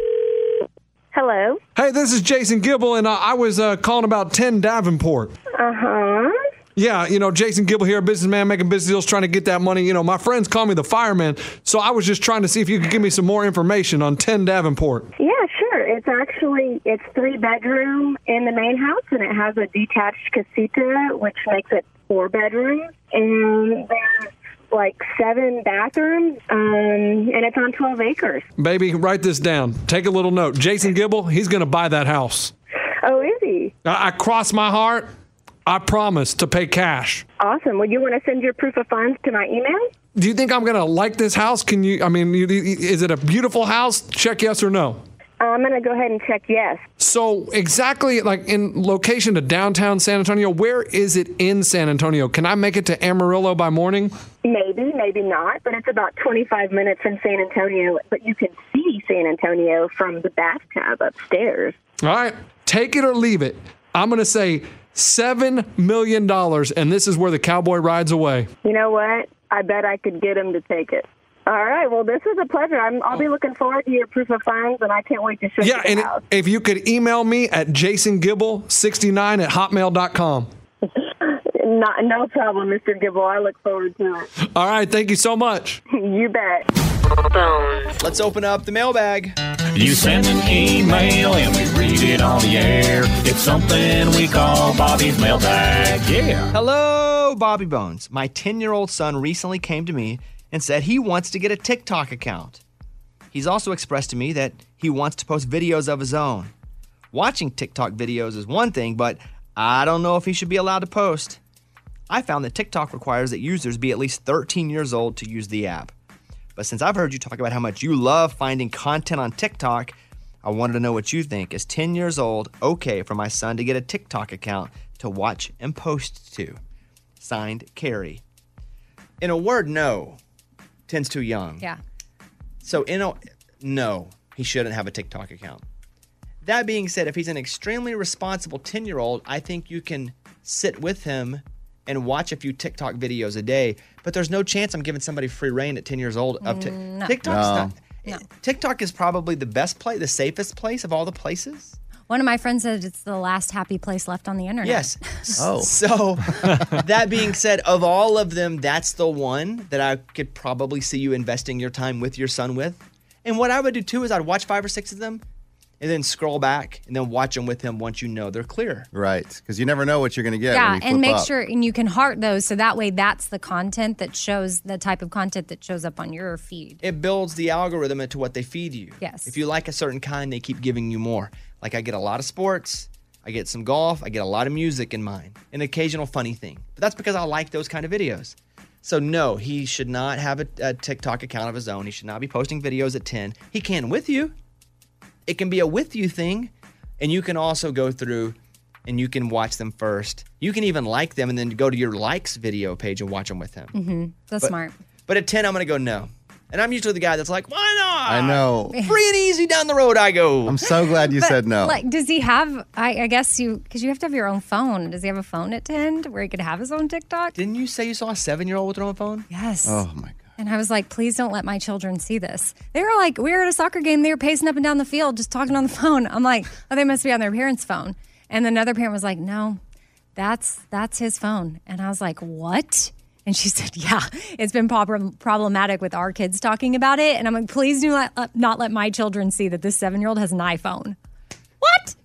Hello. Hey, this is Jason Gibble, and uh, I was uh, calling about 10 Davenport. Uh huh. Yeah, you know, Jason Gibble here, businessman making business deals, trying to get that money. You know, my friends call me the fireman, so I was just trying to see if you could give me some more information on 10 Davenport. Yeah, sure. It's actually it's three bedroom in the main house, and it has a detached casita, which makes it four bedrooms, and there's like seven bathrooms, um, and it's on twelve acres. Baby, write this down. Take a little note. Jason Gibble, he's going to buy that house. Oh, is he? I, I cross my heart. I promise to pay cash. Awesome. Would you want to send your proof of funds to my email? Do you think I'm going to like this house? Can you, I mean, you, is it a beautiful house? Check yes or no. I'm going to go ahead and check yes. So, exactly like in location to downtown San Antonio, where is it in San Antonio? Can I make it to Amarillo by morning? Maybe, maybe not, but it's about 25 minutes from San Antonio. But you can see San Antonio from the bathtub upstairs. All right, take it or leave it. I'm going to say $7 million, and this is where the cowboy rides away. You know what? I bet I could get him to take it. All right. Well, this is a pleasure. I'm, I'll be looking forward to your proof of funds, and I can't wait to show Yeah, you the and house. if you could email me at jasongibble69 at hotmail.com. Not, no problem, Mr. Gibble. I look forward to it. All right, thank you so much. you bet. Let's open up the mailbag. You send an email and we read it on the air. It's something we call Bobby's mailbag. Yeah. Hello, Bobby Bones. My 10 year old son recently came to me and said he wants to get a TikTok account. He's also expressed to me that he wants to post videos of his own. Watching TikTok videos is one thing, but I don't know if he should be allowed to post. I found that TikTok requires that users be at least 13 years old to use the app. But since I've heard you talk about how much you love finding content on TikTok, I wanted to know what you think. Is 10 years old okay for my son to get a TikTok account to watch and post to? Signed, Carrie. In a word, no. 10's too young. Yeah. So, in a no, he shouldn't have a TikTok account. That being said, if he's an extremely responsible 10 year old, I think you can sit with him and watch a few TikTok videos a day. But there's no chance I'm giving somebody free reign at 10 years old up to Mm, no. TikTok's No. not. TikTok is probably the best place, the safest place of all the places. One of my friends said it's the last happy place left on the internet. Yes. oh. So, that being said, of all of them, that's the one that I could probably see you investing your time with your son with. And what I would do too is I'd watch five or six of them and then scroll back and then watch them with him once you know they're clear. Right, because you never know what you're going to get. Yeah, when you and make up. sure and you can heart those so that way that's the content that shows the type of content that shows up on your feed. It builds the algorithm into what they feed you. Yes. If you like a certain kind, they keep giving you more. Like I get a lot of sports, I get some golf, I get a lot of music in mine, an occasional funny thing. But that's because I like those kind of videos. So no, he should not have a, a TikTok account of his own. He should not be posting videos at 10. He can with you. It can be a with you thing, and you can also go through and you can watch them first. You can even like them and then go to your likes video page and watch them with him. Mm-hmm. That's But- smart. But at 10, I'm going to go no. And I'm usually the guy that's like, why not? I know. Free and easy down the road I go. I'm so glad you But, said no. Like, does he have? I, I guess you because you have to have your own phone. Does he have a phone at ten where he could have his own TikTok? Didn't you say you saw a seven year old with their own phone? Yes. oh my god. And I was like, please don't let my children see this. They were like, we were at a soccer game. They were pacing up and down the field, just talking on the phone. I'm like, oh, they must be on their parents' phone. And another parent was like, no, that's that's his phone. And I was like, what? And she said, yeah, it's been prob- problematic with our kids talking about it. And I'm like, please do not, uh, not let my children see that this seven year old has an iPhone. What?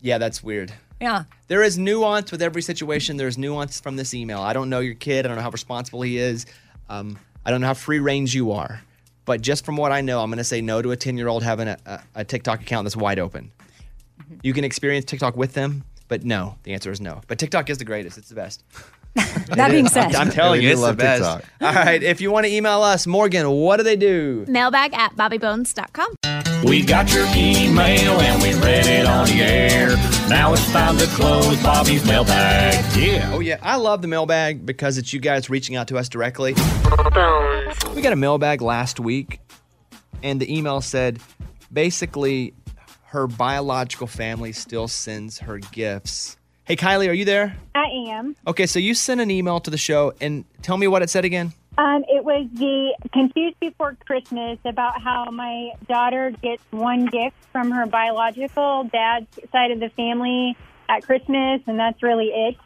Yeah, that's weird. Yeah. There is nuance with every situation. There's nuance from this email. I don't know your kid. I don't know how responsible he is. Um, I don't know how free range you are. But just from what I know, I'm going to say no to a 10 year old having a, a, a TikTok account that's wide open. Mm-hmm. You can experience TikTok with them, but no, the answer is no. But TikTok is the greatest. It's the best. That being said, I'm telling you, we it's the love best. TikTok. All right, if you want to email us, Morgan, what do they do? Mailbag at bobbybones.com. We got your email and we read it on the air. Now it's time to close Bobby's mailbag. Yeah. Oh, yeah. I love the mailbag because it's you guys reaching out to us directly. We got a mailbag last week, and the email said basically her biological family still sends her gifts. Hey, Kylie, are you there? I am. Okay, so you sent an email to the show, and tell me what it said again. Um, it was the Confused Before Christmas about how my daughter gets one gift from her biological dad's side of the family at Christmas, and that's really it.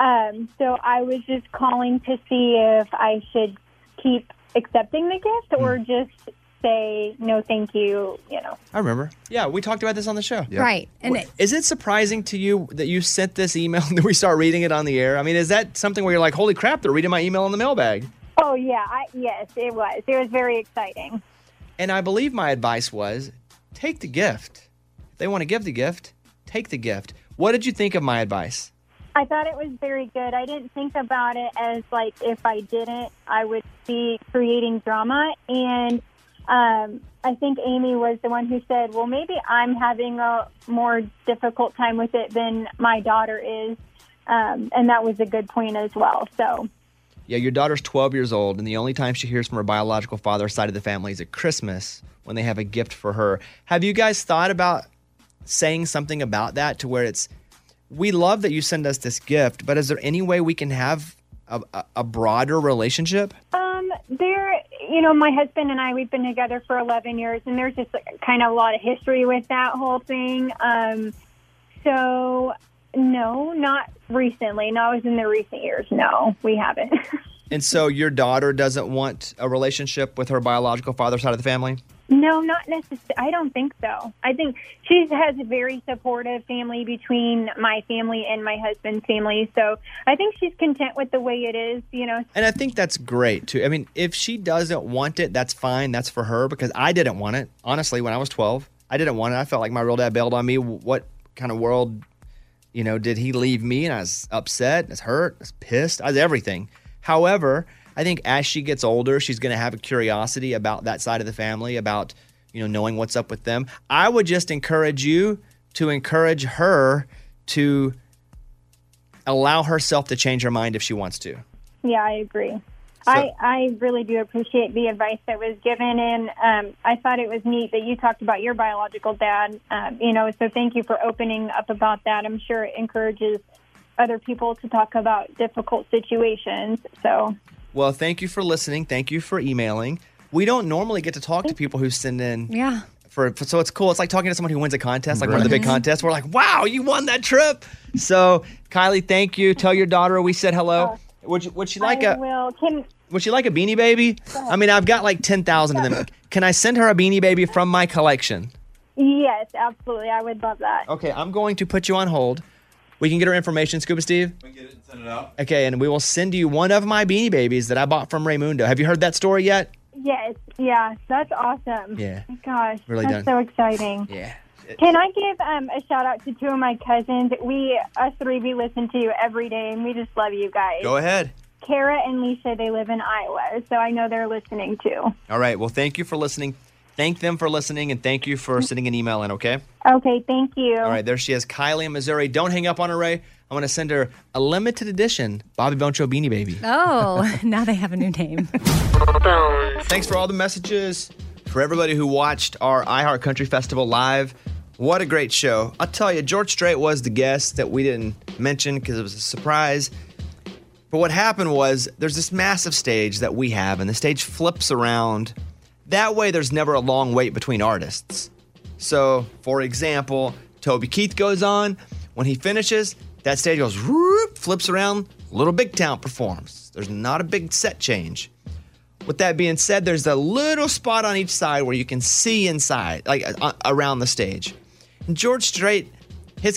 Um, so I was just calling to see if I should keep accepting the gift or just say no, thank you. You know. I remember. Yeah, we talked about this on the show. Right. And it, Is it surprising to you that you sent this email and we start reading it on the air? I mean, is that something where you're like, holy crap, they're reading my email in the mailbag? Oh yeah, I, yes, it was. It was very exciting. And I believe my advice was take the gift. If they want to give the gift, take the gift. What did you think of my advice? I thought it was very good. I didn't think about it as like if I didn't, I would be creating drama. And um, I think Amy was the one who said, "Well, maybe I'm having a more difficult time with it than my daughter is," um, and that was a good point as well. So Yeah, your daughter's 12 years old, and the only time she hears from her biological father's side of the family is at Christmas when they have a gift for her. Have you guys thought about saying something about that to where it's, we love that you send us this gift, but is there any way we can have a, a, a broader relationship? Um, there, you know, my husband and I, we've been together for 11 years, and there's just kind of a lot of history with that whole thing. Um, so, no, not recently. Not it was in the recent years. No, we haven't. And so your daughter doesn't want a relationship with her biological father's side of the family? No, not necessarily. I don't think so. I think she has a very supportive family between my family and my husband's family. So I think she's content with the way it is, you know. And I think that's great too. I mean, if she doesn't want it, that's fine. That's for her because I didn't want it. Honestly, when I was 12, I didn't want it. I felt like my real dad bailed on me. What kind of world, you know, did he leave me? And I was upset, I was hurt, I was pissed, I was everything. However, I think as she gets older, she's going to have a curiosity about that side of the family, about, you know, knowing what's up with them. I would just encourage you to encourage her to allow herself to change her mind if she wants to. Yeah, I agree. I, I really do appreciate the advice that was given, and um, I thought it was neat that you talked about your biological dad. Um, you know, so thank you for opening up about that. I'm sure it encourages other people to talk about difficult situations. So, Well, thank you for listening. Thank you for emailing. We don't normally get to talk to people who send in. Yeah. For, for- so it's cool. It's like talking to someone who wins a contest, like one of the big contests. We're like, wow, you won that trip. So Kylie, thank you. Tell your daughter we said hello. Oh. Would you, would she like I a will. Can would she like a beanie baby? I mean, I've got like ten thousand of them. Can I send her a beanie baby from my collection? yes, absolutely. I would love that. Okay, I'm going to put you on hold. We can get her information, Scuba Steve. We can get it and send it out. Okay, and we will send you one of my beanie babies that I bought from Raymundo. Have you heard that story yet? Yes, yeah, that's awesome. Yeah. Gosh, Really that's done. so exciting. Yeah. Can I give um, a shout out to two of my cousins? We, us three, we listen to you every day, and we just love you guys. Go ahead. Kara and Lisa, they live in Iowa, so I know they're listening too. All right. Well, thank you for listening. Thank them for listening, and thank you for sending an email in. Okay. Okay, thank you. All right. There she is, Kylie in Missouri. Don't hang up on her, Ray. I'm going to send her a limited edition Bobby Bone Show beanie baby. Oh, now they have a new name. Thanks for all the messages. For everybody who watched our iHeart Country Festival live, what a great show. I'll tell you, George Strait was the guest that we didn't mention because it was a surprise. But what happened was there's this massive stage that we have, and the stage flips around. That way, there's never a long wait between artists. So, for example, Toby Keith goes on. When he finishes, that stage goes whoop, flips around. Little Big Town performs. There's not a big set change. With that being said, there's a little spot on each side where you can see inside, like uh, around the stage. And George Strait, his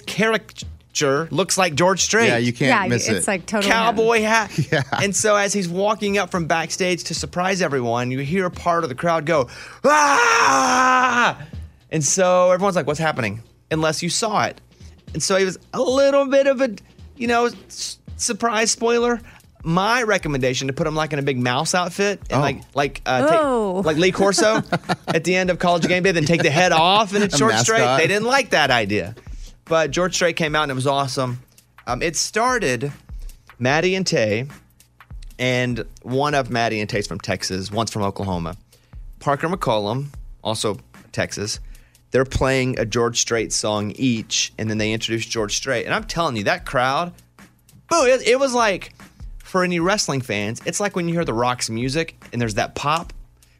caricature looks like George Strait. Yeah, you can't Yeah, miss it's it. like totally cowboy hat. Yeah. And so as he's walking up from backstage to surprise everyone, you hear a part of the crowd go ah, and so everyone's like, "What's happening?" Unless you saw it. And so he was a little bit of a, you know, s- surprise spoiler. My recommendation to put him like in a big mouse outfit and like like uh, take- Oh. like Lee Corso at the end of College Game Day, then take the head off and it's A short straight. They didn't like that idea, but George Strait came out and it was awesome. Um, it started Maddie and Tae, and one of Maddie and Tae's from Texas, one's from Oklahoma. Parker McCollum, also Texas. They're playing a George Strait song each, and then they introduce George Strait. And I'm telling you, that crowd, boo! It, it was like for any wrestling fans, it's like when you hear the Rock's music and there's that pop,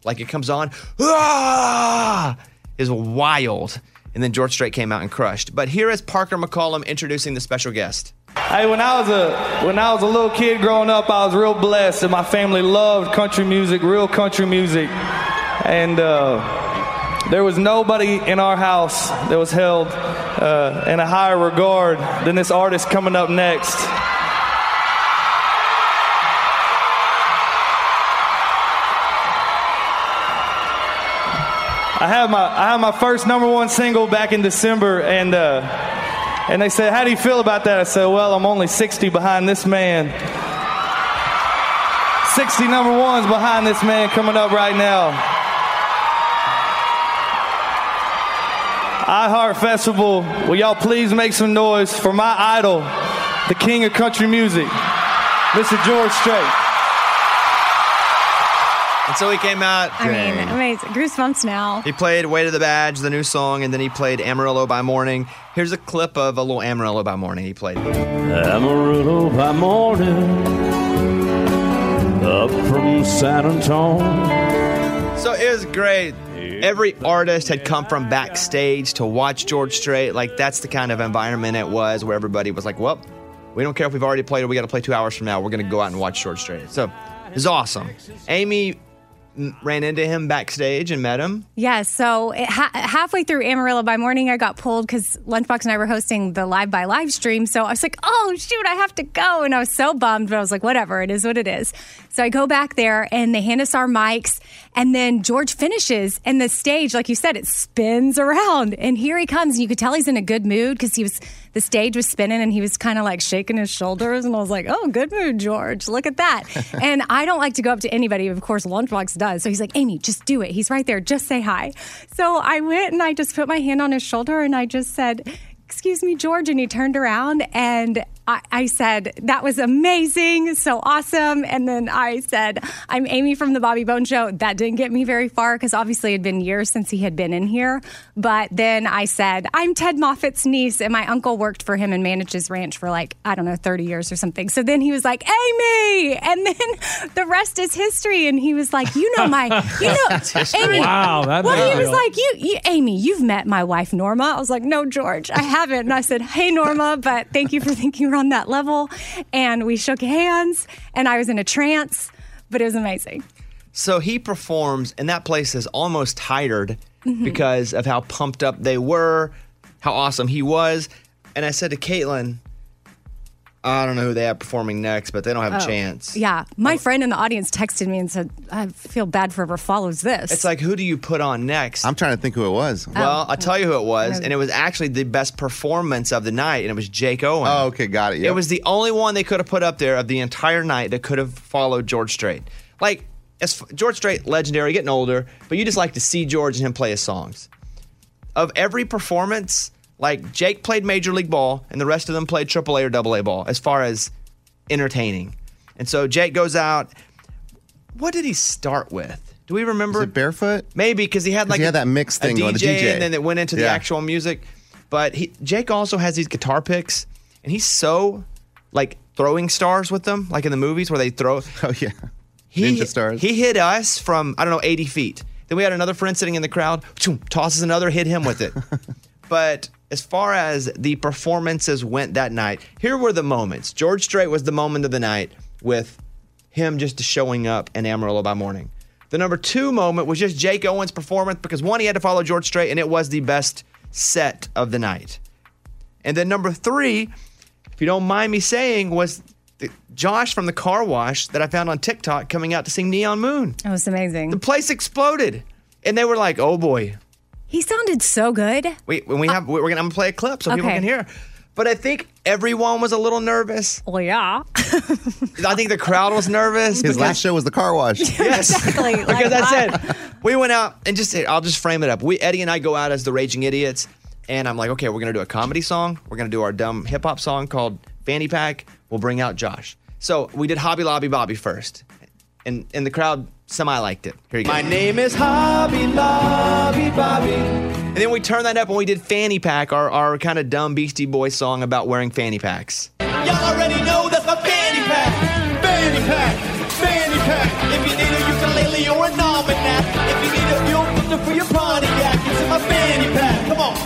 like it comes on, ah, is wild. And then George Strait came out and crushed. But here is Parker McCollum introducing the special guest. Hey, when I was a when I was a little kid growing up, I was real blessed, and my family loved country music, real country music, and uh, there was nobody in our house that was held uh, in a higher regard than this artist coming up next. I had my I had my first number one single back in December, and uh, And they said, How do you feel about that? I said, Well, I'm only 60 behind this man. 60 number ones behind this man coming up right now. iHeart Festival, will y'all please make some noise for my idol, the king of country music, Mr. George Strait. And so he came out. I mean, amazing. Goosebumps now. He played Weight of the Badge, the new song, and then he played Amarillo by Morning. Here's a clip of a little Amarillo by Morning he played. Amarillo by morning, up from San Antonio. So it was great. Every artist had come from backstage to watch George Strait. Like, that's the kind of environment it was where everybody was like, well, we don't care if we've already played or we got to play two hours from now. We're going to go out and watch George Strait. So it was awesome. Amy ran into him backstage and met him. Yeah, so it, ha- halfway through Amarillo by morning, I got pulled because Lunchbox and I were hosting the live by live stream. So I was like, oh, shoot, I have to go. And I was so bummed, but I was like, whatever, it is what it is. So I go back there and they hand us our mics. And then George finishes, and the stage, like you said, it spins around. And here he comes. And you could tell he's in a good mood because he was, the stage was spinning and he was kind of like shaking his shoulders. And I was like, oh, good mood, George. Look at that. and I don't like to go up to anybody. Of course, Lunchbox does. So he's like, Amy, just do it. He's right there. Just say hi. So I went and I just put my hand on his shoulder and I just said, Excuse me, George. And he turned around and I, I said, That was amazing. So awesome. And then I said, I'm Amy from the Bobby Bone Show. That didn't get me very far because obviously it had been years since he had been in here. But then I said, I'm Ted Moffat's niece. And my uncle worked for him and managed his ranch for like, I don't know, 30 years or something. So then he was like, Amy. And then the rest is history. And he was like, You know, my, you know, Amy. Wow, well, he big was like, you, you, Amy, you've met my wife, Norma. I was like, No, George, I haven't. And I said, Hey, Norma, but thank you for thinking on that level. And we shook hands and I was in a trance, but it was amazing. So he performs, and that place is almost tired Mhm. because of how pumped up they were, how awesome he was. And I said to Caitlin, I don't know who they have performing next, but they don't have a Oh, chance. Yeah. My um, friend in the audience texted me and said, I feel bad for whoever follows this. It's like, who do you put on next? I'm trying to think who it was. Well, oh. I'll tell you who it was, Oh. and it was actually the best performance of the night, and it was Jake Owen. Oh, okay, got it. It was the only one they could have put up there of the entire night that could have followed George Strait. Like, as George Strait, legendary, getting older, but you just like to see George and him play his songs. Of every performance, like Jake played Major League Ball, and the rest of them played AAA or AA ball, as far as entertaining. And so Jake goes out. What did he start with? Do we remember? Barefoot? Maybe because he had like he a- had that mix thing a going, the DJ, DJ. and then it went into the actual music. But he, Jake also has these guitar picks, and he's so like throwing stars with them, like in the movies where they throw. Oh yeah, he, Ninja stars. He hit us from I don't know eighty feet. Then we had another friend sitting in the crowd, tosses another, hit him with it. but as far as the performances went that night, here were the moments. George Strait was the moment of the night with him just showing up in Amarillo by morning. The number two moment was just Jake Owen's performance because one, he had to follow George Strait, and it was the best set of the night. And then number three, if you don't mind me saying, was the, Josh from the car wash that I found on TikTok coming out to sing Neon Moon. That was amazing. The place exploded. And they were like, oh boy. He sounded so good. We, when we uh, have, we're gonna, I'm gonna play a clip so people Okay. can hear. But I think everyone was a little nervous. Well, yeah. I think the crowd was nervous. His last show was the car wash. Yes. Exactly. because Like, I said uh, we went out and just I'll just frame it up. We Eddie and I go out as the Raging Idiots, and I'm like, okay, we're gonna do a comedy song. We're gonna do our dumb hip hop song called Fanny Pack. We'll bring out Josh. So we did Hobby Lobby Bobby first, and and the crowd semi liked it. Here you go. My name is Hobby Lobby Bobby. And then we turned that up and we did Fanny Pack, our, our kind of dumb Beastie Boys song about wearing fanny packs. Y'all already know that's my fanny pack. Fanny pack, fanny pack. If you need a ukulele or an almanac, if you need a fuel filter for your Pontiac, it's in my fanny pack. Come on.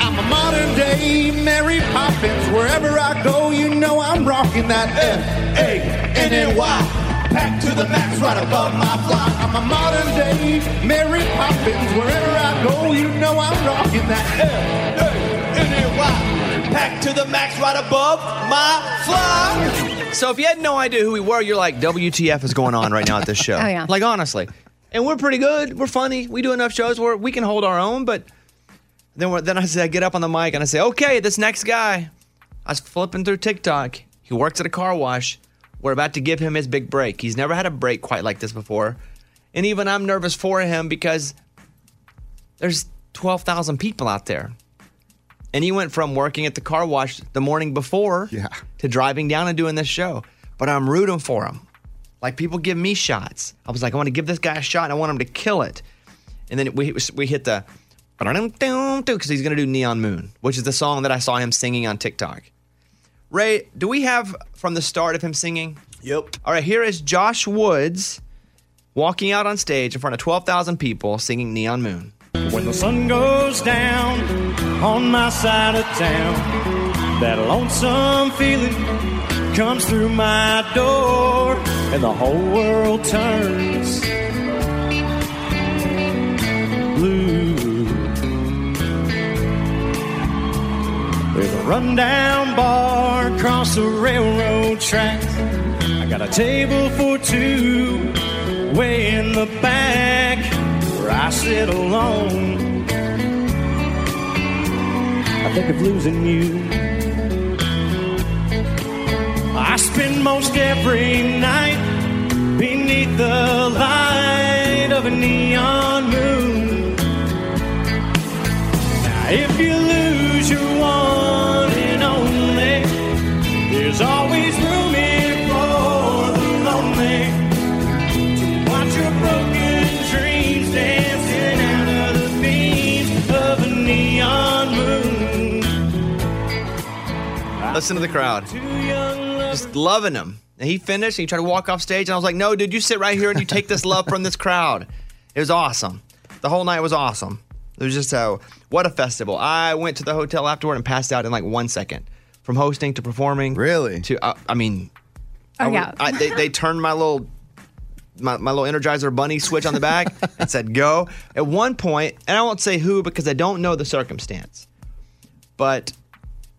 I'm a modern day Mary Poppins. Wherever I go, you know I'm rocking that F A N N Y. Pack to the max right above my fly. I'm a modern day Mary Poppins. Wherever I go, you know I'm rocking that F A N N Y. Pack to the max right above my fly. So if you had no idea who we were, you're like, WTF is going on right now at this show. Oh, yeah. Like, honestly. And we're pretty good. We're funny. We do enough shows where we can hold our own, but Then, we're- then I say, I get up on the mic and I say, okay, this next guy. I was flipping through TikTok. He works at a car wash. We're about to give him his big break. He's never had a break quite like this before. And even I'm nervous for him because there's 12,000 people out there. And he went from working at the car wash the morning before to driving down and doing this show. But I'm rooting for him. Like people give me shots. I was like, I want to give this guy a shot and I want him to kill it. And then we, we hit the because he's going to do Neon Moon, which is the song that I saw him singing on TikTok. Ray, do we have from the start of him singing? Yep. All right, here is Josh Woods walking out on stage in front of 12,000 people singing Neon Moon. When the sun goes down on my side of town, that lonesome feeling comes through my door, and the whole world turns blue. Rundown bar across the railroad tracks. I got a table for two way in the back where I sit alone. I think of losing you. I spend most every night beneath the light of a neon moon. If you lose your one and only, there's always room here for the lonely. To watch your broken dreams dancing out of the beams of a neon moon. Listen to the crowd. Just loving him. And he finished and he tried to walk off stage. And I was like, no, dude, you sit right here and you take this love from this crowd. It was awesome. The whole night was awesome. It was just a, what a festival. I went to the hotel afterward and passed out in like one second from hosting to performing. Really? To, uh, I mean, Oh, I, yeah. I, they, they turned my little my, my little Energizer bunny switch on the back and said go. At one point, and I won't say who because I don't know the circumstance, but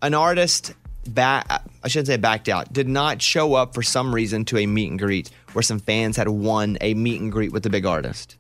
an artist back I shouldn't say backed out, did not show up for some reason to a meet and greet where some fans had won a meet and greet with the big artist.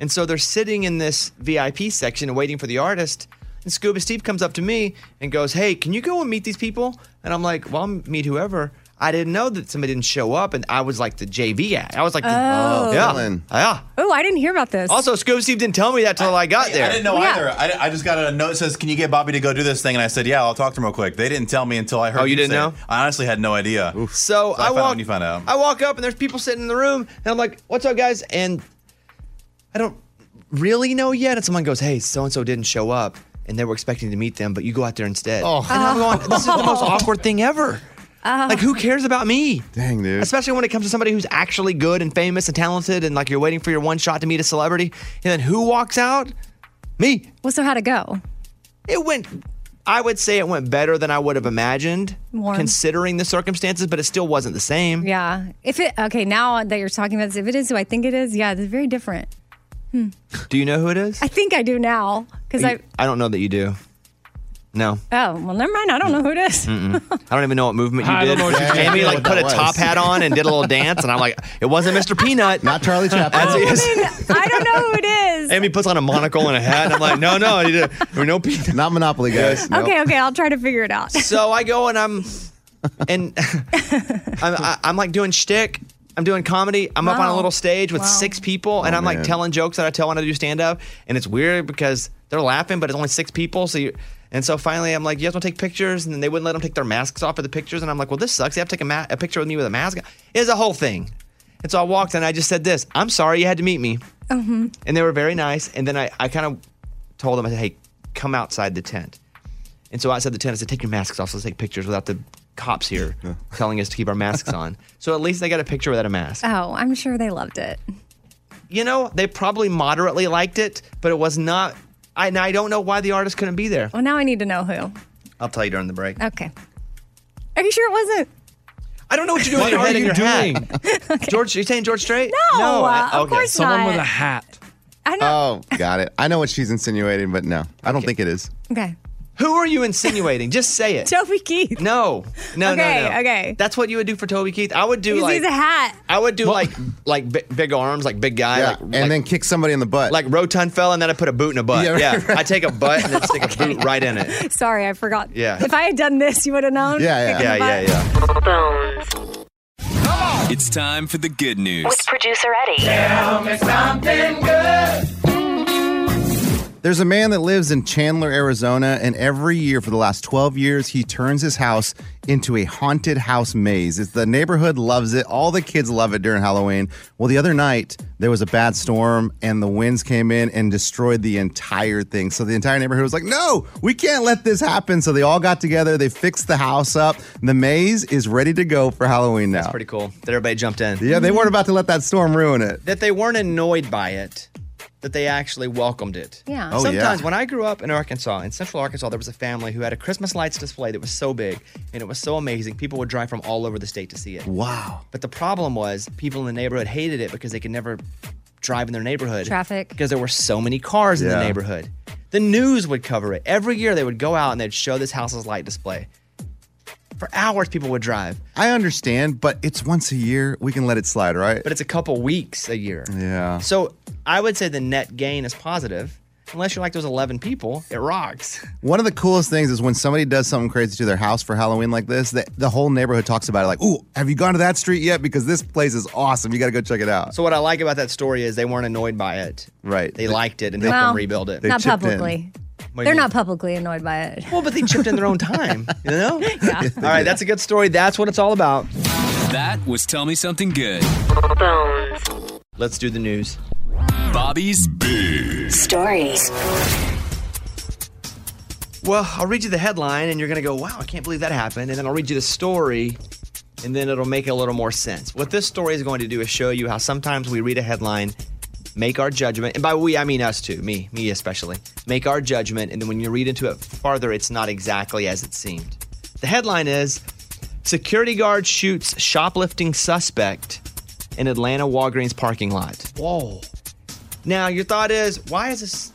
And so they're sitting in this VIP section and waiting for the artist. And Scuba Steve comes up to me and goes, Hey, can you go and meet these people? And I'm like, Well, I'll meet whoever. I didn't know that somebody didn't show up, and I was like the JV act. I was like, the, Oh. yeah, yeah. Oh, I didn't hear about this. Also, Scuba Steve didn't tell me that till I, got there. I didn't know either. I, I just got a note that says, "Can you get Bobby to go do this thing?" And I said, "Yeah, I'll talk to him real quick." They didn't tell me until I heard. Oh, you didn't say know? it. I honestly had no idea. So, I, I, found out walk. when you found out. I walk up and there's people sitting in the room, and I'm like, "What's up, guys?" And I don't really know yet. And someone goes, "Hey, so and so didn't show up, and they were expecting to meet them, but you go out there instead." Oh, and I'm going, "This is the most awkward thing ever." Uh-huh. Like, who cares about me? Dang, dude. Especially when it comes to somebody who's actually good and famous and talented, and like you're waiting for your one shot to meet a celebrity, and then who walks out? Me. Well, so how'd it go? It went. I would say it went better than I would have imagined, Warm. considering the circumstances, but it still wasn't the same. Yeah. If it okay now that you're talking about this, if it is who I think it is, yeah, it's very different. Hmm. Do you know who it is? I think I do now because I. I don't know that you do. No. Oh well, never mind. I don't know who it is. Mm-mm. I don't even know what movement you I don't did. know what you did. Amy like put a top hat on and did a little dance, and I'm like, it wasn't Mr. Peanut, not Charlie Chaplin. As he is. I don't know who it is. Amy puts on a monocle and a hat. And I'm like, no, no, you did. There were no peanut. Not Monopoly, guys. Okay, okay, I'll try to figure it out. So I go and I'm, and I'm, I- I'm like doing shtick. I'm doing comedy. I'm up on a little stage with Wow. six people, and Oh, I'm like man. telling jokes that I tell when I do stand up, and it's weird because they're laughing, but it's only six people. So you, and so finally, I'm like, you guys want to take pictures? And then they wouldn't let them take their masks off for the pictures, and I'm like, well, this sucks. You have to take a, ma- a picture with me with a mask. on. It's a whole thing. And so I walked and I just said this. I'm sorry you had to meet me. Mm-hmm. And they were very nice. And then I, I kind of told them, I said, hey, come outside the tent. And so outside the tent, I said, take your masks off. So let's take pictures without the cops here telling us to keep our masks on. So at least they got a picture without a mask. Oh, I'm sure they loved it. You know, they probably moderately liked it, but it was not. I, and I don't know why the artist couldn't be there. Well, now I need to know who. I'll tell you during the break. Okay. Are you sure it wasn't? I don't know what you're doing with your What head are in you your hat. George, you saying George Strait? No, uh, of okay. course Someone with a hat. I know. Oh, got it. I know what she's insinuating, but no, I don't think it is. Okay. Who are you insinuating? Just say it. Toby Keith. No, no, Okay, no, no. okay. That's what you would do for Toby Keith. I would do Because like he's a hat. I would do like like big, big arms, like big guy, Yeah, like, and like, then kick somebody in the butt. like rotund fella, and then I put a boot in a butt. Yeah, Yeah, right, right. I take a butt and then stick a boot right in it. Sorry, I forgot. Yeah. If I had done this, you would have known. Yeah, Kicking yeah, the yeah, butt. yeah. It's time for the good news. With producer Eddie. Tell me something good. There's a man that lives in Chandler, Arizona, and every year for the last 12 years, he turns his house into a haunted house maze. It's, the neighborhood loves it. All the kids love it during Halloween. Well, the other night, there was a bad storm, and the winds came in and destroyed the entire thing. So the entire neighborhood was like, no, we can't let this happen. So they all got together. They fixed the house up. The maze is ready to go for Halloween now. That's pretty cool that everybody jumped in. Yeah, they weren't about to let that storm ruin it. That they weren't annoyed by it, that they actually welcomed it. Yeah. Oh, Sometimes yeah. when I grew up in Arkansas, in central Arkansas, there was a family who had a Christmas lights display that was so big and it was so amazing. People would drive from all over the state to see it. Wow. But the problem was people in the neighborhood hated it because they could never drive in their neighborhood. Traffic. Because there were so many cars in the Yeah. neighborhood. The news would cover it. Every year they would go out and they'd show this house's light display. For hours people would drive. I understand, but it's once a year. We can let it slide, right? But it's a couple weeks a year. Yeah. So I would say the net gain is positive. Unless you're like those 11 people, it rocks. One of the coolest things is when somebody does something crazy to their house for Halloween like this, the, the whole neighborhood talks about it like, ooh, have you gone to that street yet? Because this place is awesome. You got to go check it out. So what I like about that story is they weren't annoyed by it. Right. They liked it and helped Well, them rebuild it. Not publicly. What do you They're mean? not publicly annoyed by it. Well, but they chipped in their own time, you know? all right, that's a good story. That's what it's all about. That was Tell Me Something Good. Let's do the news. Bobby's Big Stories. Well, I'll read you the headline and you're going to go, wow, I can't believe that happened. And then I'll read you the story and then it'll make a little more sense. What this story is going to do is show you how sometimes we read a headline, make our judgment, and by we, I mean us too, me, me especially, make our judgment, and then when you read into it farther, it's not exactly as it seemed. The headline is Security guard shoots shoplifting suspect in Atlanta Walgreens parking lot. Whoa. Now, your thought is, why is this?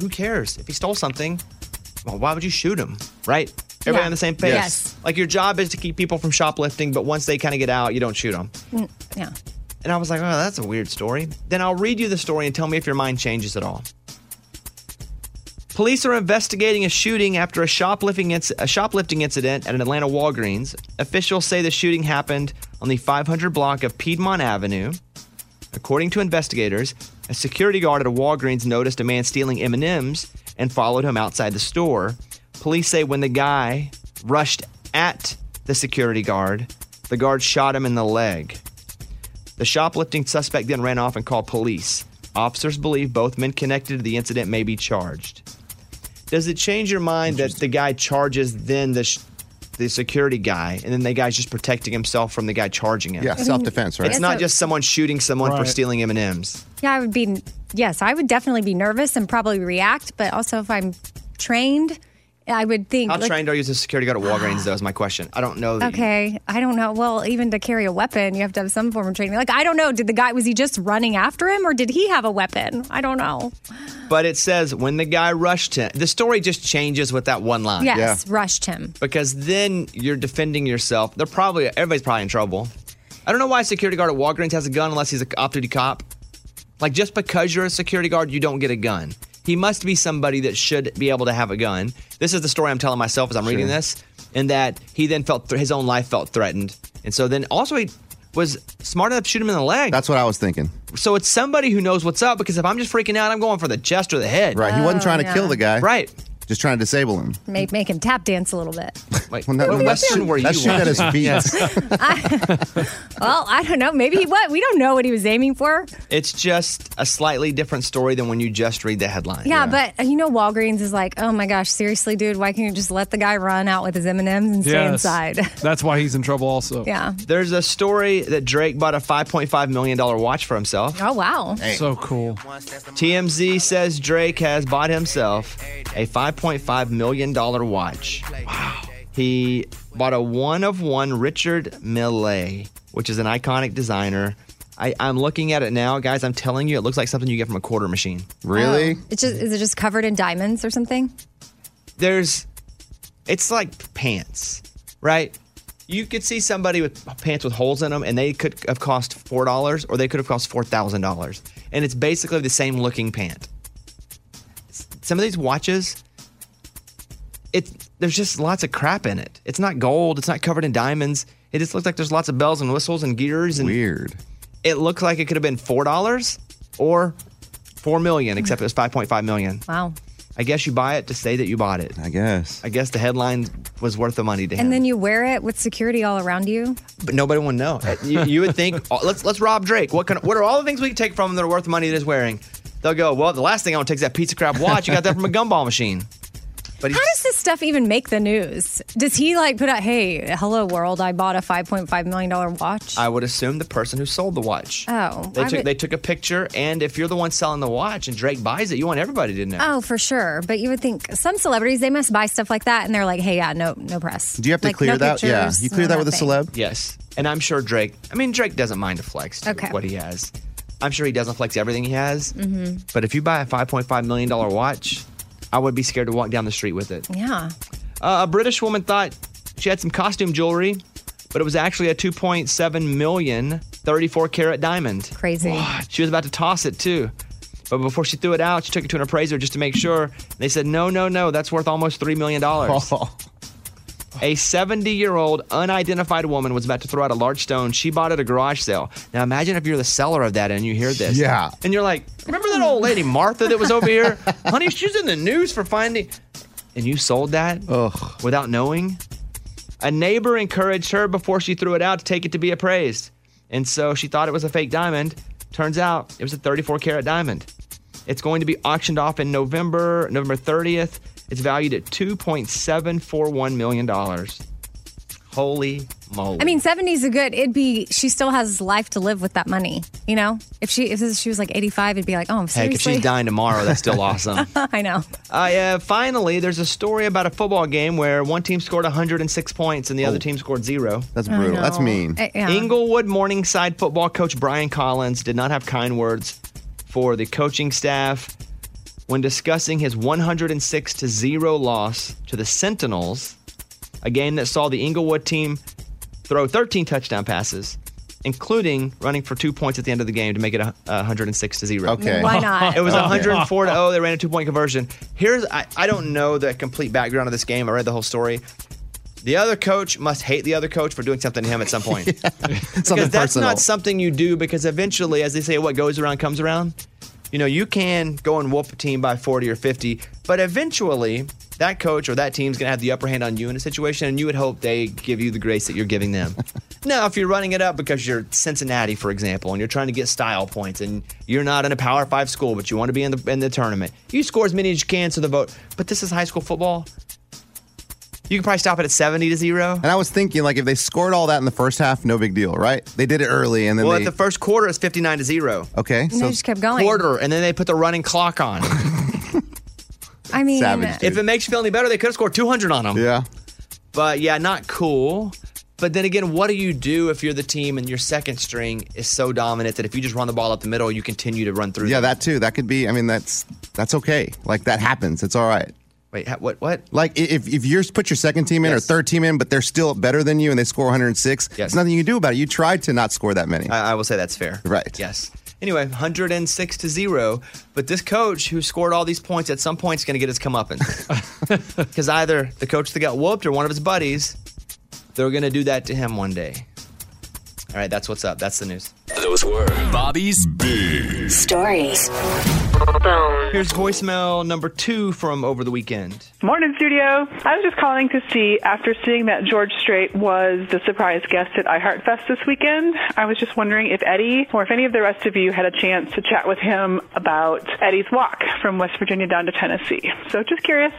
Who cares? If he stole something, well, why would you shoot him? Right? Everybody Yeah. on the same page? Yes. Like your job is to keep people from shoplifting, but once they kind of get out, you don't shoot them. Mm, Yeah. And I was like, oh, that's a weird story. Then I'll read you the story and tell me if your mind changes at all. Police are investigating a shooting after a shoplifting, inc- a shoplifting incident at an Atlanta Walgreens. Officials say the shooting happened on the 500 block of Piedmont Avenue. According to investigators, a security guard at a Walgreens noticed a man stealing M&Ms and followed him outside the store. Police say when the guy rushed at the security guard, the guard shot him in the leg. The shoplifting suspect then ran off and called police. Officers believe both men connected to the incident may be charged. Does it change your mind that the guy charges then the sh- the security guy, and then the guy's just protecting himself from the guy charging him? Yeah, self-defense, right? It's it's not just someone shooting someone for Right. stealing M and M's. Yeah, I would be, yes, I would definitely be nervous and probably react. But also, if I'm trained, I would think. How like, trained are you as a security guard at Walgreens? Though is my question. I don't know. that you- Okay, I don't know. Well, even to carry a weapon, you have to have some form of training. Like, I don't know. Did the guy, was he just running after him or did he have a weapon? I don't know. But it says when the guy rushed him, the story just changes with that one line. Yes, rushed him. Because then you're defending yourself. They're probably everybody's probably in trouble. I don't know why a security guard at Walgreens has a gun unless he's an off-duty cop. Like just because you're a security guard, you don't get a gun. He must be somebody that should be able to have a gun. This is the story I'm telling myself as I'm reading this, and that he then felt th- his own life felt threatened, and so then also he was smart enough to shoot him in the leg. That's what I was thinking. So it's somebody who knows what's up. Because if I'm just freaking out, I'm going for the chest or the head. Right. He wasn't oh, trying to Oh, kill the guy. Right. Just trying to disable him. Make, make him tap dance a little bit. Like, Well, no, what no, Western were you? That's shooting at his watching? feet. Yes. Well, I don't know. Maybe he what? We don't know what he was aiming for. It's just a slightly different story than when you just read the headline. Yeah, but uh, you know, Walgreens is like, oh my gosh, seriously, dude, why can't you just let the guy run out with his M and M's and stay inside? That's why he's in trouble also. yeah. There's a story that Drake bought a $5.5 million watch for himself. Oh wow. So cool. TMZ says Drake has bought himself a $5.5 million watch. Wow. He bought a one of one Richard Mille, which is an iconic designer. I, I'm looking at it now, guys. I'm telling you, it looks like something you get from a quarter machine. Really? Oh. It's just is it just covered in diamonds or something? There's It's like pants, right? You could see somebody with pants with holes in them, and they could have cost four dollars, or they could have cost four thousand dollars, and it's basically the same looking pant. Some of these watches, it there's just lots of crap in it. It's not gold. It's not covered in diamonds. It just looks like there's lots of bells and whistles and gears. And Weird. It looks like it could have been four dollars or four million, except it was five point five million. Wow. I guess you buy it to say that you bought it. I guess. I guess the headline was worth the money to him. And then you wear it with security all around you. but nobody would know. You, you would think, oh, let's let's rob Drake. What kind of, what are all the things we can take from him that are worth the money that he's wearing? They'll go, well, the last thing I want to take is that pizza crab watch. You got that from a gumball machine. But How does this stuff even make the news? Does he like put out, hey, hello world, I bought a $5.5 million watch? I would assume the person who sold the watch. Oh, They I took would- they took a picture, and if you're the one selling the watch and Drake buys it, you want everybody to know. Oh, for sure. But you would think some celebrities they must buy stuff like that, and they're like, "Hey, yeah, no, no press." Do you have to Like, clear no that? Yeah. pictures, You clear no that with a celeb? Yes, and I'm sure Drake. I mean, Drake doesn't mind to flex too, Okay. what he has. I'm sure he doesn't flex everything he has. Mhm. But if you buy a 5.5 million dollar watch, I would be scared to walk down the street with it. Yeah. Uh, a British woman thought she had some costume jewelry, but it was actually a 2.7 million 34 karat diamond. Crazy. She was about to toss it too. But before she threw it out, she took it to an appraiser just to make sure. They said, no, no, no, that's worth almost $3 million. A 70 year old unidentified woman was about to throw out a large stone. She bought at a garage sale. Now imagine if you're the seller of that and you hear this. Yeah. And you're like, remember that old lady Martha that was over here? Honey, she's in the news for finding. And you sold that without knowing? A neighbor encouraged her before she threw it out to take it to be appraised. And so she thought it was a fake diamond. Turns out it was a 34 karat diamond. It's going to be auctioned off in November, November 30th. It's valued at $2.741 million. Holy moly. I mean, 70s a good. It'd be. She still has life to live with that money. You know, if she if she was like 85, it'd be like, oh, Heck, if she's dying tomorrow, that's still awesome. I know. Uh, yeah, finally, there's a story about a football game where one team scored 106 points and the other team scored zero. That's brutal. That's know. mean. Uh, yeah. Inglewood Morningside football coach Brian Collins did not have kind words for the coaching staff when discussing his 106 to 0 loss to the Sentinels, a game that saw the Inglewood team throw 13 touchdown passes. Including running for two points at the end of the game to make it a, a 106 to zero. Okay. Why not? It was 104 to 0. They ran a two point conversion. Here's I, I don't know the complete background of this game. I read the whole story. The other coach must hate the other coach for doing something to him at some point. because Something that's personal. not something you do because eventually, as they say, what goes around comes around. You know, you can go and whoop a team by 40 or 50, but eventually that coach or that team's going to have the upper hand on you in a situation, and you would hope they give you the grace that you're giving them. now, if you're running it up because you're Cincinnati, for example, and you're trying to get style points, and you're not in a Power Five school, but you want to be in the in the tournament, you score as many as you can to the vote. But this is high school football. You can probably stop it at 70 to zero. And I was thinking, like, if they scored all that in the first half, no big deal, right? They did it early, and then Well, they. at the first quarter, it's 59 to zero. okay, And they so just kept going. Quarter, and then they put the running clock on. I mean, if it makes you feel any better, they could have scored 200 on them. yeah, But yeah, not cool. But then again, what do you do if you're the team and your second string is so dominant that if you just run the ball up the middle, you continue to run through? yeah, them? that too. That could be. I mean, that's that's okay. Like that happens. It's all right. Wait, what? What? Like if if you put your second team in or third team in, but they're still better than you and they score 106, Yes. there's nothing you can do about it. You tried to not score that many. I, I will say that's fair. Right. Yes. Anyway, 106 to zero. But this coach who scored all these points at some point is going to get his comeuppance. Because either the coach that got whooped or one of his buddies, they're going to do that to him one day. All right, that's what's up. That's the news. Those were Bobby's Big Stories. Here's voicemail number two from over the weekend. Morning, studio. I was just calling to see, after seeing that George Strait was the surprise guest at iHeartFest this weekend, I was just wondering if Eddie or if any of the rest of you had a chance to chat with him about Eddie's walk from West Virginia down to Tennessee. So just curious.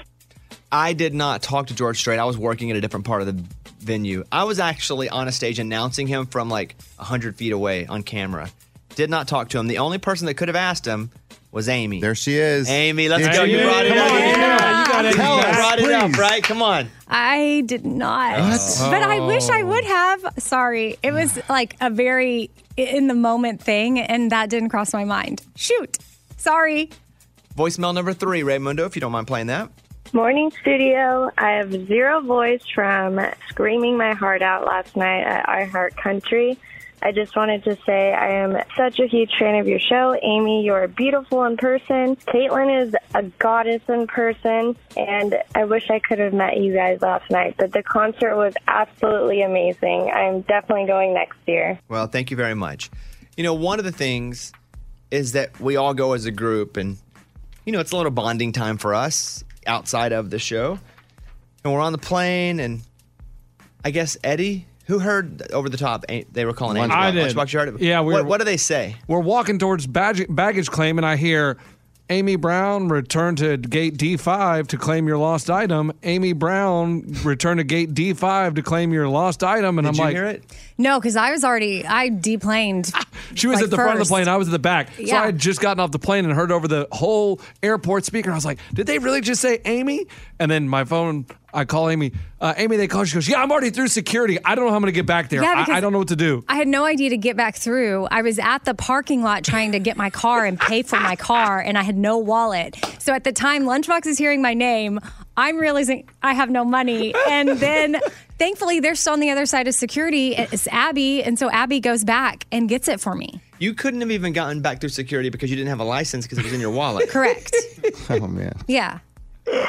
I did not talk to George Strait. I was working at a different part of the venue. I was actually on a stage announcing him from like 100 feet away on camera. Did not talk to him. The only person that could have asked him was Amy. There she is. Amy, let's There go. You brought it Come up. on, yeah, you gotta Tell do us. that, brought it up, right? Come on. I did not. What? But I wish I oh. would have. Sorry. It was like a very in the moment thing, and that didn't cross my mind. Shoot. Sorry. Voicemail number three, Raymundo, if you don't mind playing that. Morning studio. I have zero voice from screaming my heart out last night at iHeart Country. I just wanted to say I am such a huge fan of your show. Amy, you're beautiful in person. Caitlin is a goddess in person. And I wish I could have met you guys last night, but the concert was absolutely amazing. I'm definitely going next year. Well, thank you very much. You know, one of the things is that we all go as a group, and, you know, it's a little bonding time for us outside of the show. And we're on the plane, and I guess Eddie, who heard over the top, eh, they were calling Amy. I did. Lunchbox, you heard it? Yeah, we what, were- what do they say? We're walking towards baggage, baggage claim, and I hear Amy Brown return to gate D5 to claim your lost item. Amy Brown return to gate D5 to claim your lost item. And Did I'm you like, hear it? No, because I was already I deplaned. She was like, at the front of the plane. I was at the back. So Yeah. I had just gotten off the plane and heard over the whole airport speaker. I was like, did they really just say Amy? And then my phone, I call Amy. Uh, Amy, they call. She goes, yeah, I'm already through security. I don't know how I'm going to get back there. Yeah, I, I don't know what to do. I had no idea to get back through. I was at the parking lot trying to get my car and pay for my car, and I had no wallet. So at the time Lunchbox is hearing my name, I'm realizing I have no money. And then thankfully, they're still on the other side of security. It's Abby. And so Abby goes back and gets it for me. You couldn't have even gotten back through security because you didn't have a license because it was in your wallet. Correct. oh, man. Yeah.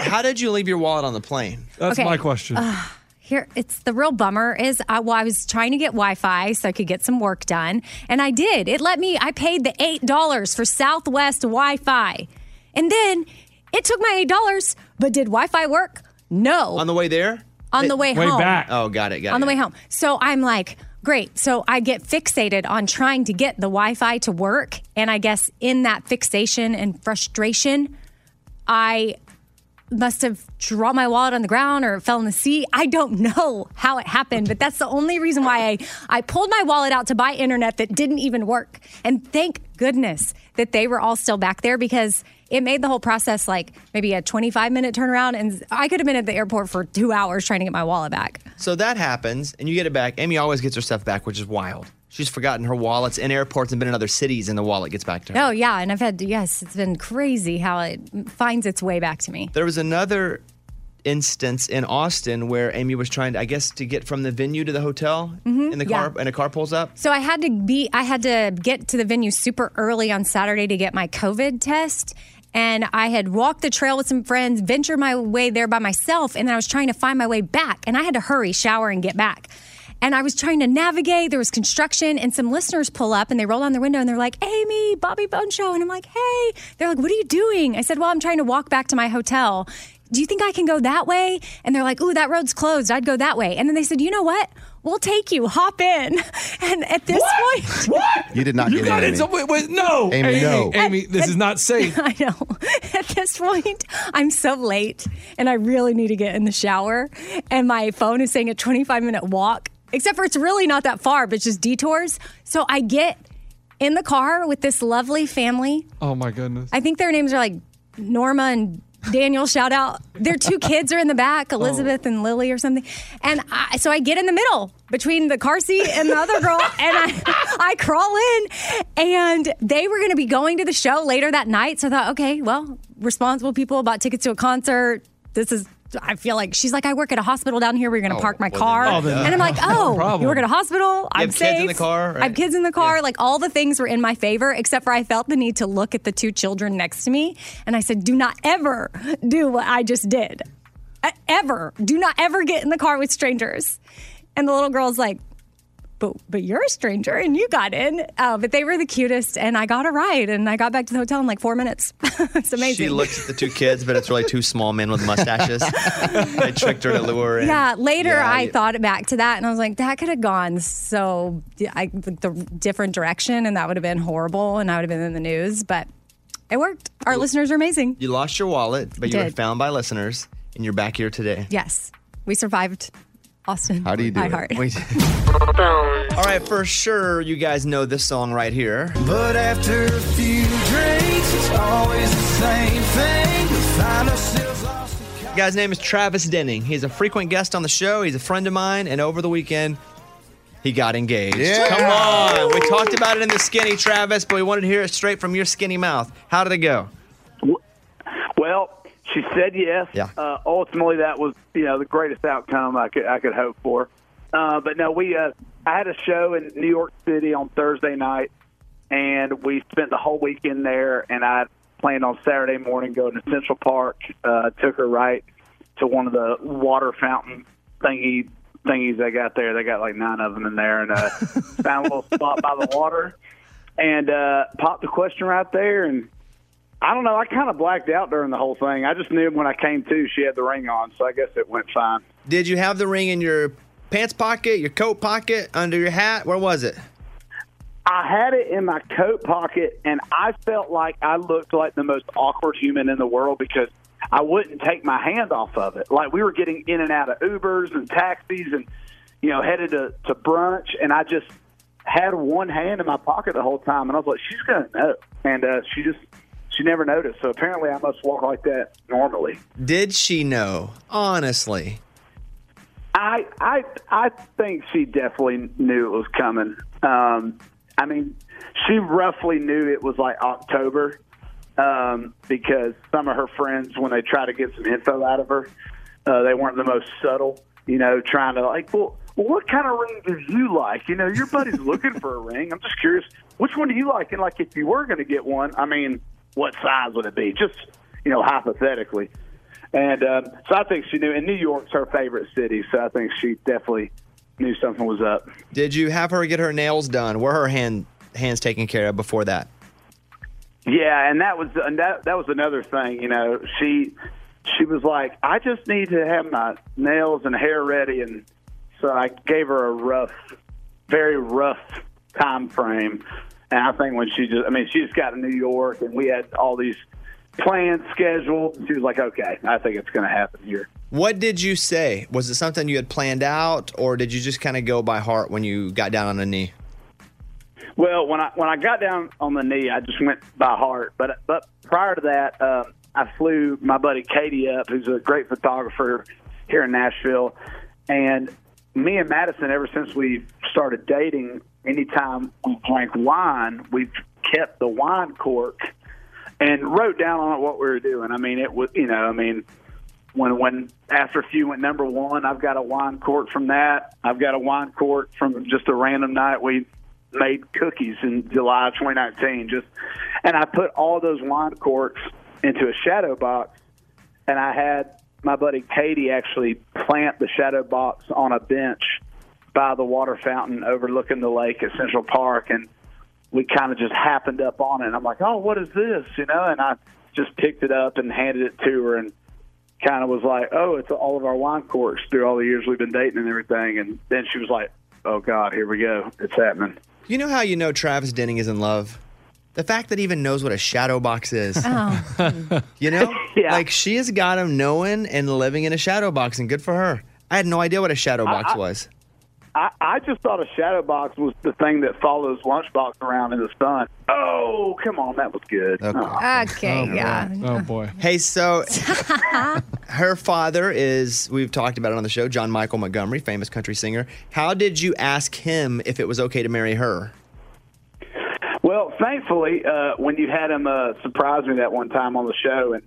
How did you leave your wallet on the plane? That's Okay. my question. Uh, here, it's the real bummer is I, well, I was trying to get Wi-Fi so I could get some work done, and I did. It let me. I paid the eight dollars for Southwest Wi-Fi, and then it took my eight dollars. But did Wi-Fi work? No. On the way there? On the way home. Oh, got it. Got on it. the way home. So I'm like, great. So I get fixated on trying to get the Wi Fi to work. And I guess in that fixation and frustration, I must have dropped my wallet on the ground or fell in the sea. I don't know how it happened, but that's the only reason why I, I pulled my wallet out to buy internet that didn't even work. And thank goodness that they were all still back there because it made the whole process like maybe a 25 minute turnaround. And I could have been at the airport for two hours trying to get my wallet back. So that happens, and you get it back. Amy always gets her stuff back, which is wild. She's forgotten her wallets in airports and been in other cities, and the wallet gets back to her. Oh, yeah. And I've had, yes, it's been crazy how it finds its way back to me. There was another instance in Austin where Amy was trying to, I guess, to get from the venue to the hotel Mhm, in the yeah. car, and a car pulls up. So I had to be, I had to get to the venue super early on Saturday to get my COVID test. And I had walked the trail with some friends, ventured my way there by myself, and then I was trying to find my way back. And I had to hurry, shower, and get back. And I was trying to navigate. There was construction, and some listeners pull up and they roll down their window and they're like, Amy, Bobby Bone Show. And I'm like, hey. They're like, what are you doing? I said, well, I'm trying to walk back to my hotel. Do you think I can go that way? And they're like, ooh, that road's closed. I'd go that way. And then they said, you know what? We'll take you. Hop in. And at this point, what? You did not You get got in, in some Amy. wait, wait, no, Amy, no. Amy, this is not safe. I know. At this point, I'm so late and I really need to get in the shower. And my phone is saying a 25 minute walk, except for it's really not that far, but just detours. So I get in the car with this lovely family. Oh my goodness. I think their names are like Norma and Daniel. Shout out. Their two kids are in the back, oh. Elizabeth and Lily or something. And I, so I get in the middle between the car seat and the other girl, and I, I crawl in. And they were going to be going to the show later that night. So I thought, okay, well, responsible people bought tickets to a concert. This is. I feel like she's like, I work at a hospital down here. We're going to Oh, park my well, car. then- Oh, then- and I'm like, oh, problem. you work at a hospital. You I'm have safe. kids in the car, I have kids in the car. Like all the things were in my favor, except for I felt the need to look at the two children next to me. And I said, do not ever do what I just did. Ever. Do not ever get in the car with strangers. And the little girl's like, but but you're a stranger and you got in. Uh, but they were the cutest, and I got a ride, and I got back to the hotel in like four minutes. it's amazing. She looks at the two kids, but it's really two small men with mustaches. they tricked her to lure her in. Yeah, later Yeah, I you- thought back to that and I was like, that could have gone so I, the different direction and that would have been horrible and I would have been in the news, but it worked. Our listeners are amazing. You lost your wallet, but you were found by listeners, and you're back here today. Yes, we survived Austin. How do you do I it? heart. Wait. All right, for sure, you guys know this song right here. But after a few drinks, it's always the same thing. We find ourselves lost. The guy's name is Travis Denning. He's a frequent guest on the show. He's a friend of mine, and over the weekend, he got engaged. Yeah. Come on. We talked about it in the skinny, Travis, but we wanted to hear it straight from your skinny mouth. How did it go? Well, she said yes. Yeah. Uh, ultimately, that was you know the greatest outcome I could I could hope for. Uh, but no, we uh, I had a show in New York City on Thursday night, and we spent the whole weekend there. And I planned on Saturday morning going to Central Park. Uh, took her right to one of the water fountain thingy thingies they got there. They got like nine of them in there, and uh, found a little spot by the water, and uh, popped the question right there. And I don't know, I kind of blacked out during the whole thing. I just knew when I came to, she had the ring on, so I guess it went fine. Did you have the ring in your pants pocket, your coat pocket, under your hat? Where was it? I had it in my coat pocket, and I felt like I looked like the most awkward human in the world because I wouldn't take my hand off of it. Like we were getting in and out of Ubers and taxis, and you know, headed to to brunch, and I just had one hand in my pocket the whole time, and I was like, she's gonna know, and uh, she just she never noticed. So apparently, I must walk like that normally. Did she know? Honestly. I I I think she definitely knew it was coming. Um, I mean, she roughly knew it was like October um, because some of her friends, when they try to get some info out of her, uh, they weren't the most subtle. You know, trying to like, well, well, what kind of ring do you like? You know, your buddy's looking for a ring. I'm just curious, which one do you like? And like, if you were going to get one, I mean, what size would it be? Just you know, hypothetically. And um, so I think she knew. And New York's her favorite city, so I think she definitely knew something was up. Did you have her get her nails done? Were her hand hands taken care of before that? Yeah, and that was and that that was another thing. You know, she she was like, I just need to have my nails and hair ready, and so I gave her a rough, very rough time frame. And I think when she just, I mean, she just got to New York, and we had all these plans scheduled. She was like, okay, I think it's going to happen here. What did you say? Was it something you had planned out, or did you just kind of go by heart when you got down on the knee? Well, when I when I got down on the knee, I just went by heart. But but prior to that, uh, I flew my buddy Katie up, who's a great photographer here in Nashville, and me and Madison, ever since we started dating, anytime we drank wine, we kept the wine cork and wrote down on it what we were doing. I mean, it was you know, I mean, when when after a few went number one, I've got a wine cork from that. I've got a wine cork from just a random night we made cookies in July 2019. Just and I put all those wine corks into a shadow box, and I had my buddy Katie actually plant the shadow box on a bench by the water fountain overlooking the lake at Central Park, and we kind of just happened up on it. And I'm like, oh, what is this? You know, and I just picked it up and handed it to her, and kind of was like, oh, it's all of our wine corks through all the years we've been dating and everything. And then she was like, oh God, here we go, it's happening. You know how you know Travis Denning is in love? The fact that he even knows what a shadow box is. Oh. You know? yeah. Like she has got him knowing and living in a shadow box, and good for her. I had no idea what a shadow I- box I- was. I, I just thought a shadow box was the thing that follows lunchbox around in the sun. Oh, come on, that was good. Oh. Okay, yeah. Oh boy. Hey, so her father is, we've talked about it on the show, John Michael Montgomery, famous country singer. How did you ask him if it was okay to marry her? Well, thankfully, uh, when you had him uh, surprise me that one time on the show, and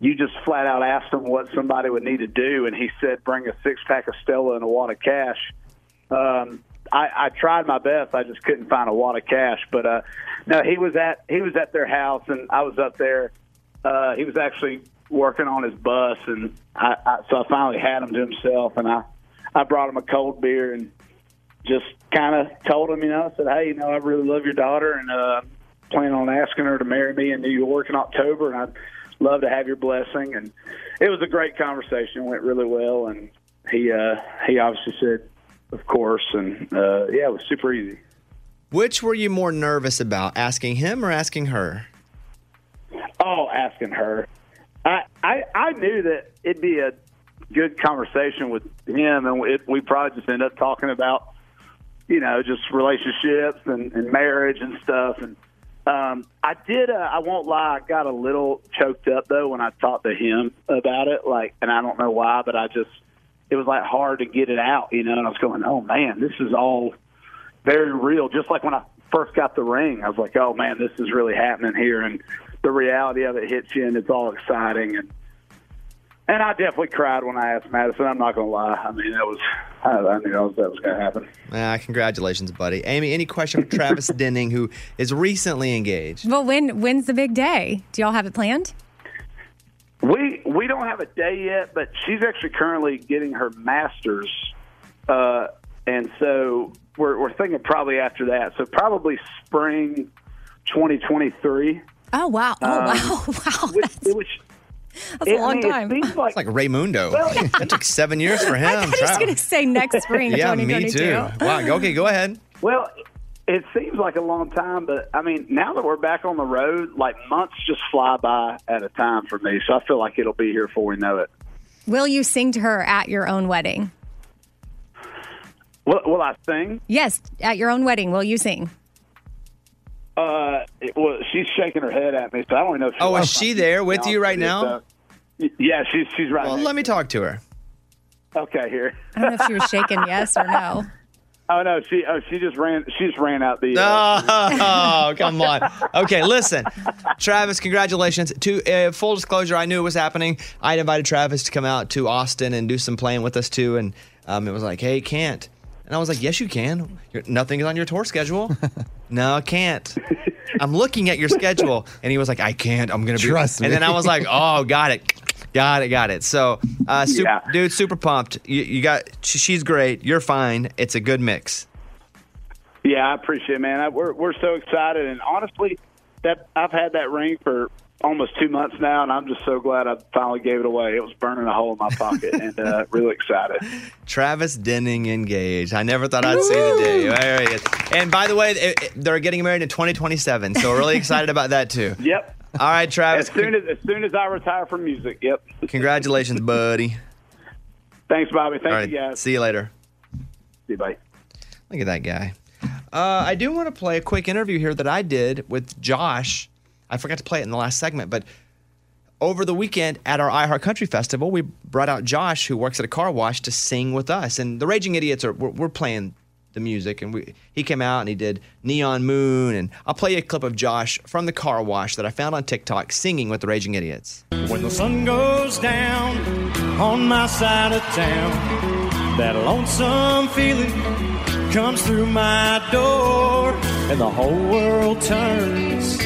you just flat out asked him what somebody would need to do, and he said, "Bring a six pack of Stella and a wad of cash." Um, I, I tried my best. I just couldn't find a wad of cash. But uh, no, he was at he was at their house, and I was up there. Uh, he was actually working on his bus, and I, I so I finally had him to himself, and I I brought him a cold beer and just kind of told him, you know, I said, hey, you know, I really love your daughter, and uh, plan on asking her to marry me in New York in October, and I'd love to have your blessing. And it was a great conversation. It went really well, and he uh, he obviously said, of course, and uh, yeah, it was super easy. Which were you more nervous about, asking him or asking her? Oh, asking her. I I, I knew that it'd be a good conversation with him, and it, we probably just end up talking about, you know, just relationships and, and marriage and stuff. And um, I did. Uh, I won't lie. I got a little choked up though when I talked to him about it. Like, and I don't know why, but I just it was like hard to get it out, you know. And I was going, oh man, this is all very real. Just like when I first got the ring, I was like, oh man, this is really happening here. And the reality of it hits you, and it's all exciting. And and I definitely cried when I asked Madison. I'm not going to lie. I mean, that was I, I knew that was, that was going to happen. Ah, congratulations, buddy. Amy, any question for Travis Denning, who is recently engaged? Well, when when's the big day? Do y'all have it planned? We we don't have a day yet, but she's actually currently getting her master's, uh, and so we're we're thinking probably after that. So probably spring 2023. Oh wow! Oh Um, wow! Wow! Which, which That's a it- I long mean, time. seems like It's like Raymundo. that took seven years for him. I thought he was Travis. going to say next spring, yeah, me too. Wow. Okay, go ahead. Well, it seems like a long time, but I mean, now that we're back on the road, like months just fly by at a time for me. So I feel like it'll be here before we know it. Will you sing to her at your own wedding? Will, will I sing? Yes, at your own wedding. Will you sing? Uh, it, well, she's shaking her head at me, so I don't even know. If she Oh, is she there with you right now? so- Yeah, she's she's right. Well, next let me talk to her. Okay, here. I don't know if she was shaking yes or no. Oh no, she oh she just ran she just ran out the. Oh, come on. Okay, listen, Travis. Congratulations. To uh, full disclosure, I knew it was happening. I had invited Travis to come out to Austin and do some playing with us too, and um, it was like, hey, can't. And I was like, yes, you can. You're, nothing is on your tour schedule. no, I can't. I'm looking at your schedule, and he was like, I can't. I'm gonna be. Trust me. And then I was like, oh, got it. Got it, got it. So, uh, super, dude, super pumped. You, you got, she's great. You're fine. It's a good mix. Yeah, I appreciate it, man. I, we're we're so excited, and honestly, that I've had that ring for almost two months now, and I'm just so glad I finally gave it away. It was burning a hole in my pocket, and uh, really excited. Travis Denning engaged. I never thought I'd see the day. There he is. And by the way, it- it- they're getting married in 2027, so we're really excited about that too. Yep. All right, Travis. As soon as as soon as I retire from music. Yep. Congratulations, buddy. Thanks, Bobby. Thank right, you, guys. see you later. See you, bye. Look at that guy. Uh, I do want to play a quick interview here that I did with Josh. I forgot to play it in the last segment, but over the weekend at our iHeart Country Festival, we brought out Josh, who works at a car wash, to sing with us. And the Raging Idiots are we're, we're playing the music, and we he came out and he did Neon Moon, and I'll play you a clip of Josh from the car wash that I found on TikTok singing with the Raging Idiots. When the sun goes down on my side of town, that lonesome feeling comes through my door, and the whole world turns.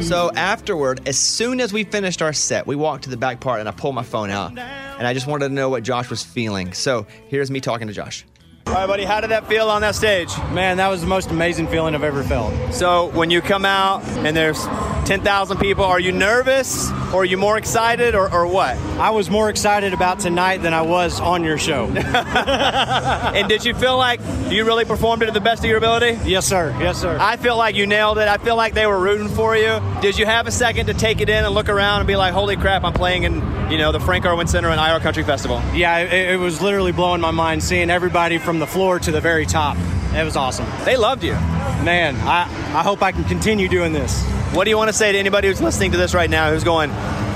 So afterward, as soon as we finished our set, we walked to the back part and I pulled my phone out. And I just wanted to know what Josh was feeling. So here's me talking to Josh. All right, buddy, how did that feel on that stage? Man, that was the most amazing feeling I've ever felt. So, when you come out and there's 10,000 people, are you nervous or are you more excited or, or what? I was more excited about tonight than I was on your show. and did you feel like you really performed it to the best of your ability? Yes, sir. Yes, sir. I feel like you nailed it. I feel like they were rooting for you. Did you have a second to take it in and look around and be like, holy crap, I'm playing in, you know, the Frank Erwin Center and iHeart Country Festival? Yeah, it, it was literally blowing my mind seeing everybody from the floor to the very top. It was awesome. They loved you. Man, I, I hope I can continue doing this. What do you want to say to anybody who's listening to this right now who's going,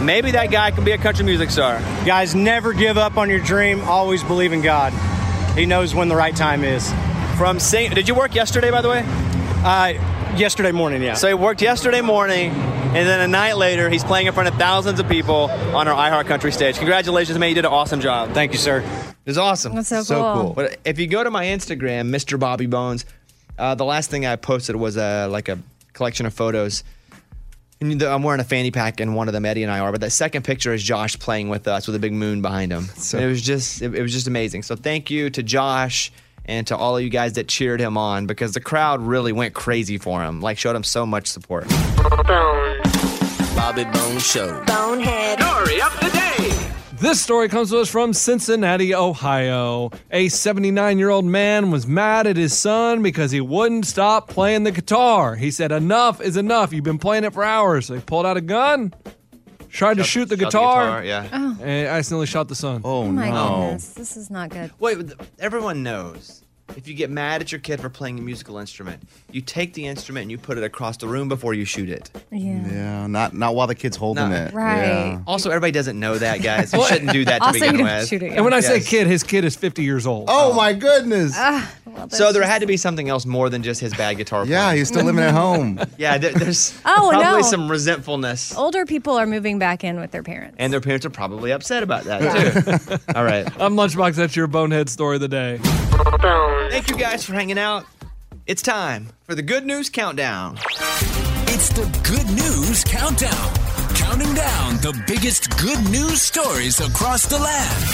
maybe that guy can be a country music star? Guys, never give up on your dream. Always believe in God. He knows when the right time is. From St. did you work yesterday, by the way? Uh, yesterday morning, yeah. So he worked yesterday morning, and then a night later, he's playing in front of thousands of people on our iHeart Country stage. Congratulations, man! You did an awesome job. Thank you, sir. It was awesome. That's so So cool. cool. But if you go to my Instagram, Mr. Bobby Bones, uh, the last thing I posted was uh, like a collection of photos. And I'm wearing a fanny pack, and one of them, Eddie and I are. But that second picture is Josh playing with us with a big moon behind him. So- And it was just, it, it was just amazing. So thank you to Josh and to all of you guys that cheered him on because the crowd really went crazy for him. Like showed him so much support. Bobby Bones Show. Bonehead. Story of the day. This story comes to us from Cincinnati, Ohio. A 79 year old man was mad at his son because he wouldn't stop playing the guitar. He said, Enough is enough. You've been playing it for hours. So he pulled out a gun, tried to shoot the shot the guitar, guitar, yeah. Oh. and accidentally shot the son. Oh, Oh my goodness, this is not good. Wait, but everyone knows if you get mad at your kid for playing a musical instrument, you take the instrument and you put it across the room before you shoot it. Yeah. Yeah, not not while the kid's holding No. it. Right. Yeah. Also, everybody doesn't know that, guys. You shouldn't do that to Also, begin don't with. shoot it, And when I say Yes. kid, his kid is 50 years old. Oh my goodness. Ah, well, So there had to be something else more than just his bad guitar. Yeah, playing. he's still living at home. Yeah, there, there's Oh, probably no. some resentfulness. older people are moving back in with their parents. And their parents are probably upset about that too. All right. I'm Lunchbox. That's your bonehead story of the day. Thank you guys for hanging out. It's time for the good news countdown. It's the Good News Countdown. Counting down the biggest good news stories across the land.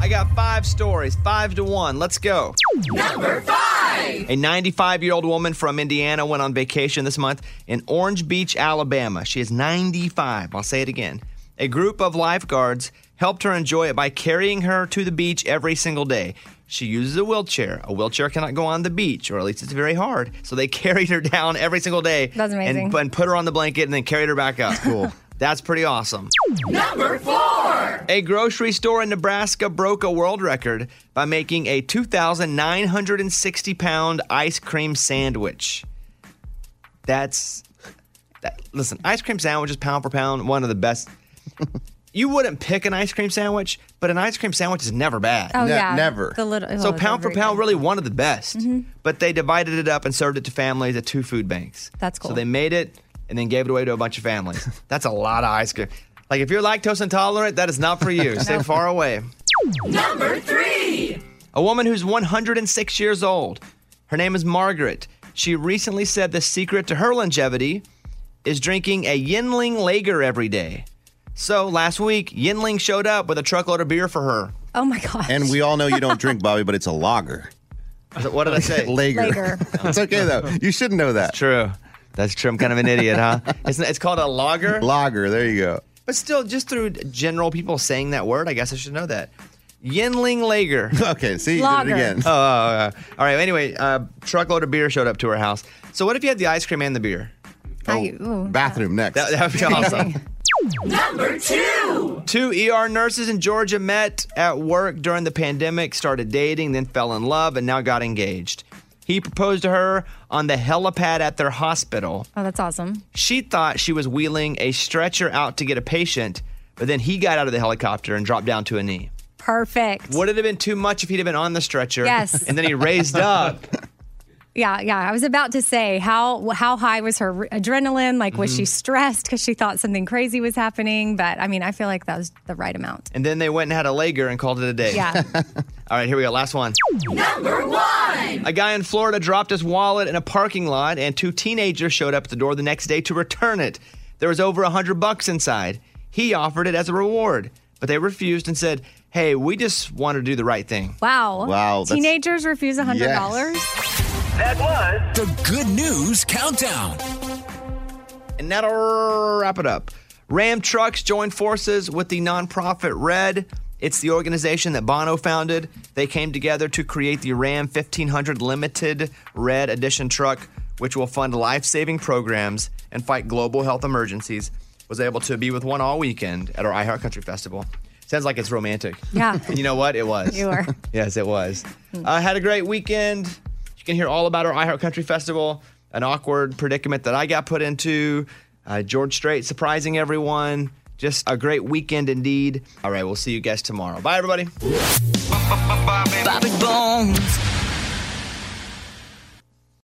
I got five stories, five to one. Let's go. Number five. A 95 year old woman from Indiana went on vacation this month in Orange Beach, Alabama. She is 95. I'll say it again. A group of lifeguards helped her enjoy it by carrying her to the beach every single day. She uses a wheelchair. A wheelchair cannot go on the beach, or at least it's very hard. So they carried her down every single day. That's amazing. And, and put her on the blanket and then carried her back up. Cool. That's pretty awesome. Number four. A grocery store in Nebraska broke a world record by making a 2,960 pound ice cream sandwich. That's. That, listen, ice cream sandwiches, pound for pound, one of the best. You wouldn't pick an ice cream sandwich, but an ice cream sandwich is never bad. Oh Ne- yeah, never. The little, So they're pound for very pound, good. really one of the best. Mm-hmm. But they divided it up and served it to families at two food banks. That's cool. So they made it and then gave it away to a bunch of families. That's a lot of ice cream. Like if you're lactose intolerant, that is not for you. Stay far away. Number three. A woman who's 106 years old. Her name is Margaret. She recently said the secret to her longevity is drinking a Yuengling Lager every day. So last week, Yuengling showed up with a truckload of beer for her. Oh my gosh. And we all know you don't drink, Bobby, but it's a lager. What did I say? Lager. Lager. it's okay though. You should know that. True. That's true. I'm kind of an idiot, huh? It's, it's called a lager. Lager. There you go. But still, just through general people saying that word, I guess I should know that. Yuengling Lager. Okay. See, you Lager. did it again. Oh, oh, oh. all right. Anyway, uh, truckload of beer showed up to her house. So what if you had the ice cream and the beer? How you- ooh. Bathroom next. That, that would be awesome. Number two. Two ER nurses in Georgia met at work during the pandemic, started dating, then fell in love, and now got engaged. He proposed to her on the helipad at their hospital. Oh, that's awesome. She thought she was wheeling a stretcher out to get a patient, but then he got out of the helicopter and dropped down to a knee. Perfect. Would it have been too much if he'd have been on the stretcher? Yes. And then he raised up. Yeah, yeah. I was about to say how how high was her adrenaline? Like, was she mm-hmm. stressed because she thought something crazy was happening? But I mean, I feel like that was the right amount. And then they went and had a Lager and called it a day. Yeah. All right, here we go. Last one. Number one. A guy in Florida dropped his wallet in a parking lot, and two teenagers showed up at the door the next day to return it. There was over a hundred bucks inside. He offered it as a reward, but they refused and said, "Hey, we just want to do the right thing." Wow. Wow, Teenagers refuse a hundred dollars. That was the Good News Countdown. And that'll wrap it up. Ram Trucks joined forces with the nonprofit Red. It's the organization that Bono founded. They came together to create the Ram 1500 Limited Red Edition truck, which will fund life saving programs and fight global health emergencies. Was able to be with one all weekend at our iHeart Country Festival. Sounds like it's romantic. Yeah. You know what? It was. You were. Yes, it was. I had a great weekend. Can hear all about our iHeart Country Festival, an awkward predicament that I got put into, uh, George Strait surprising everyone. Just a great weekend indeed. All right, we'll see you guys tomorrow. Bye, everybody. Bobby Bones.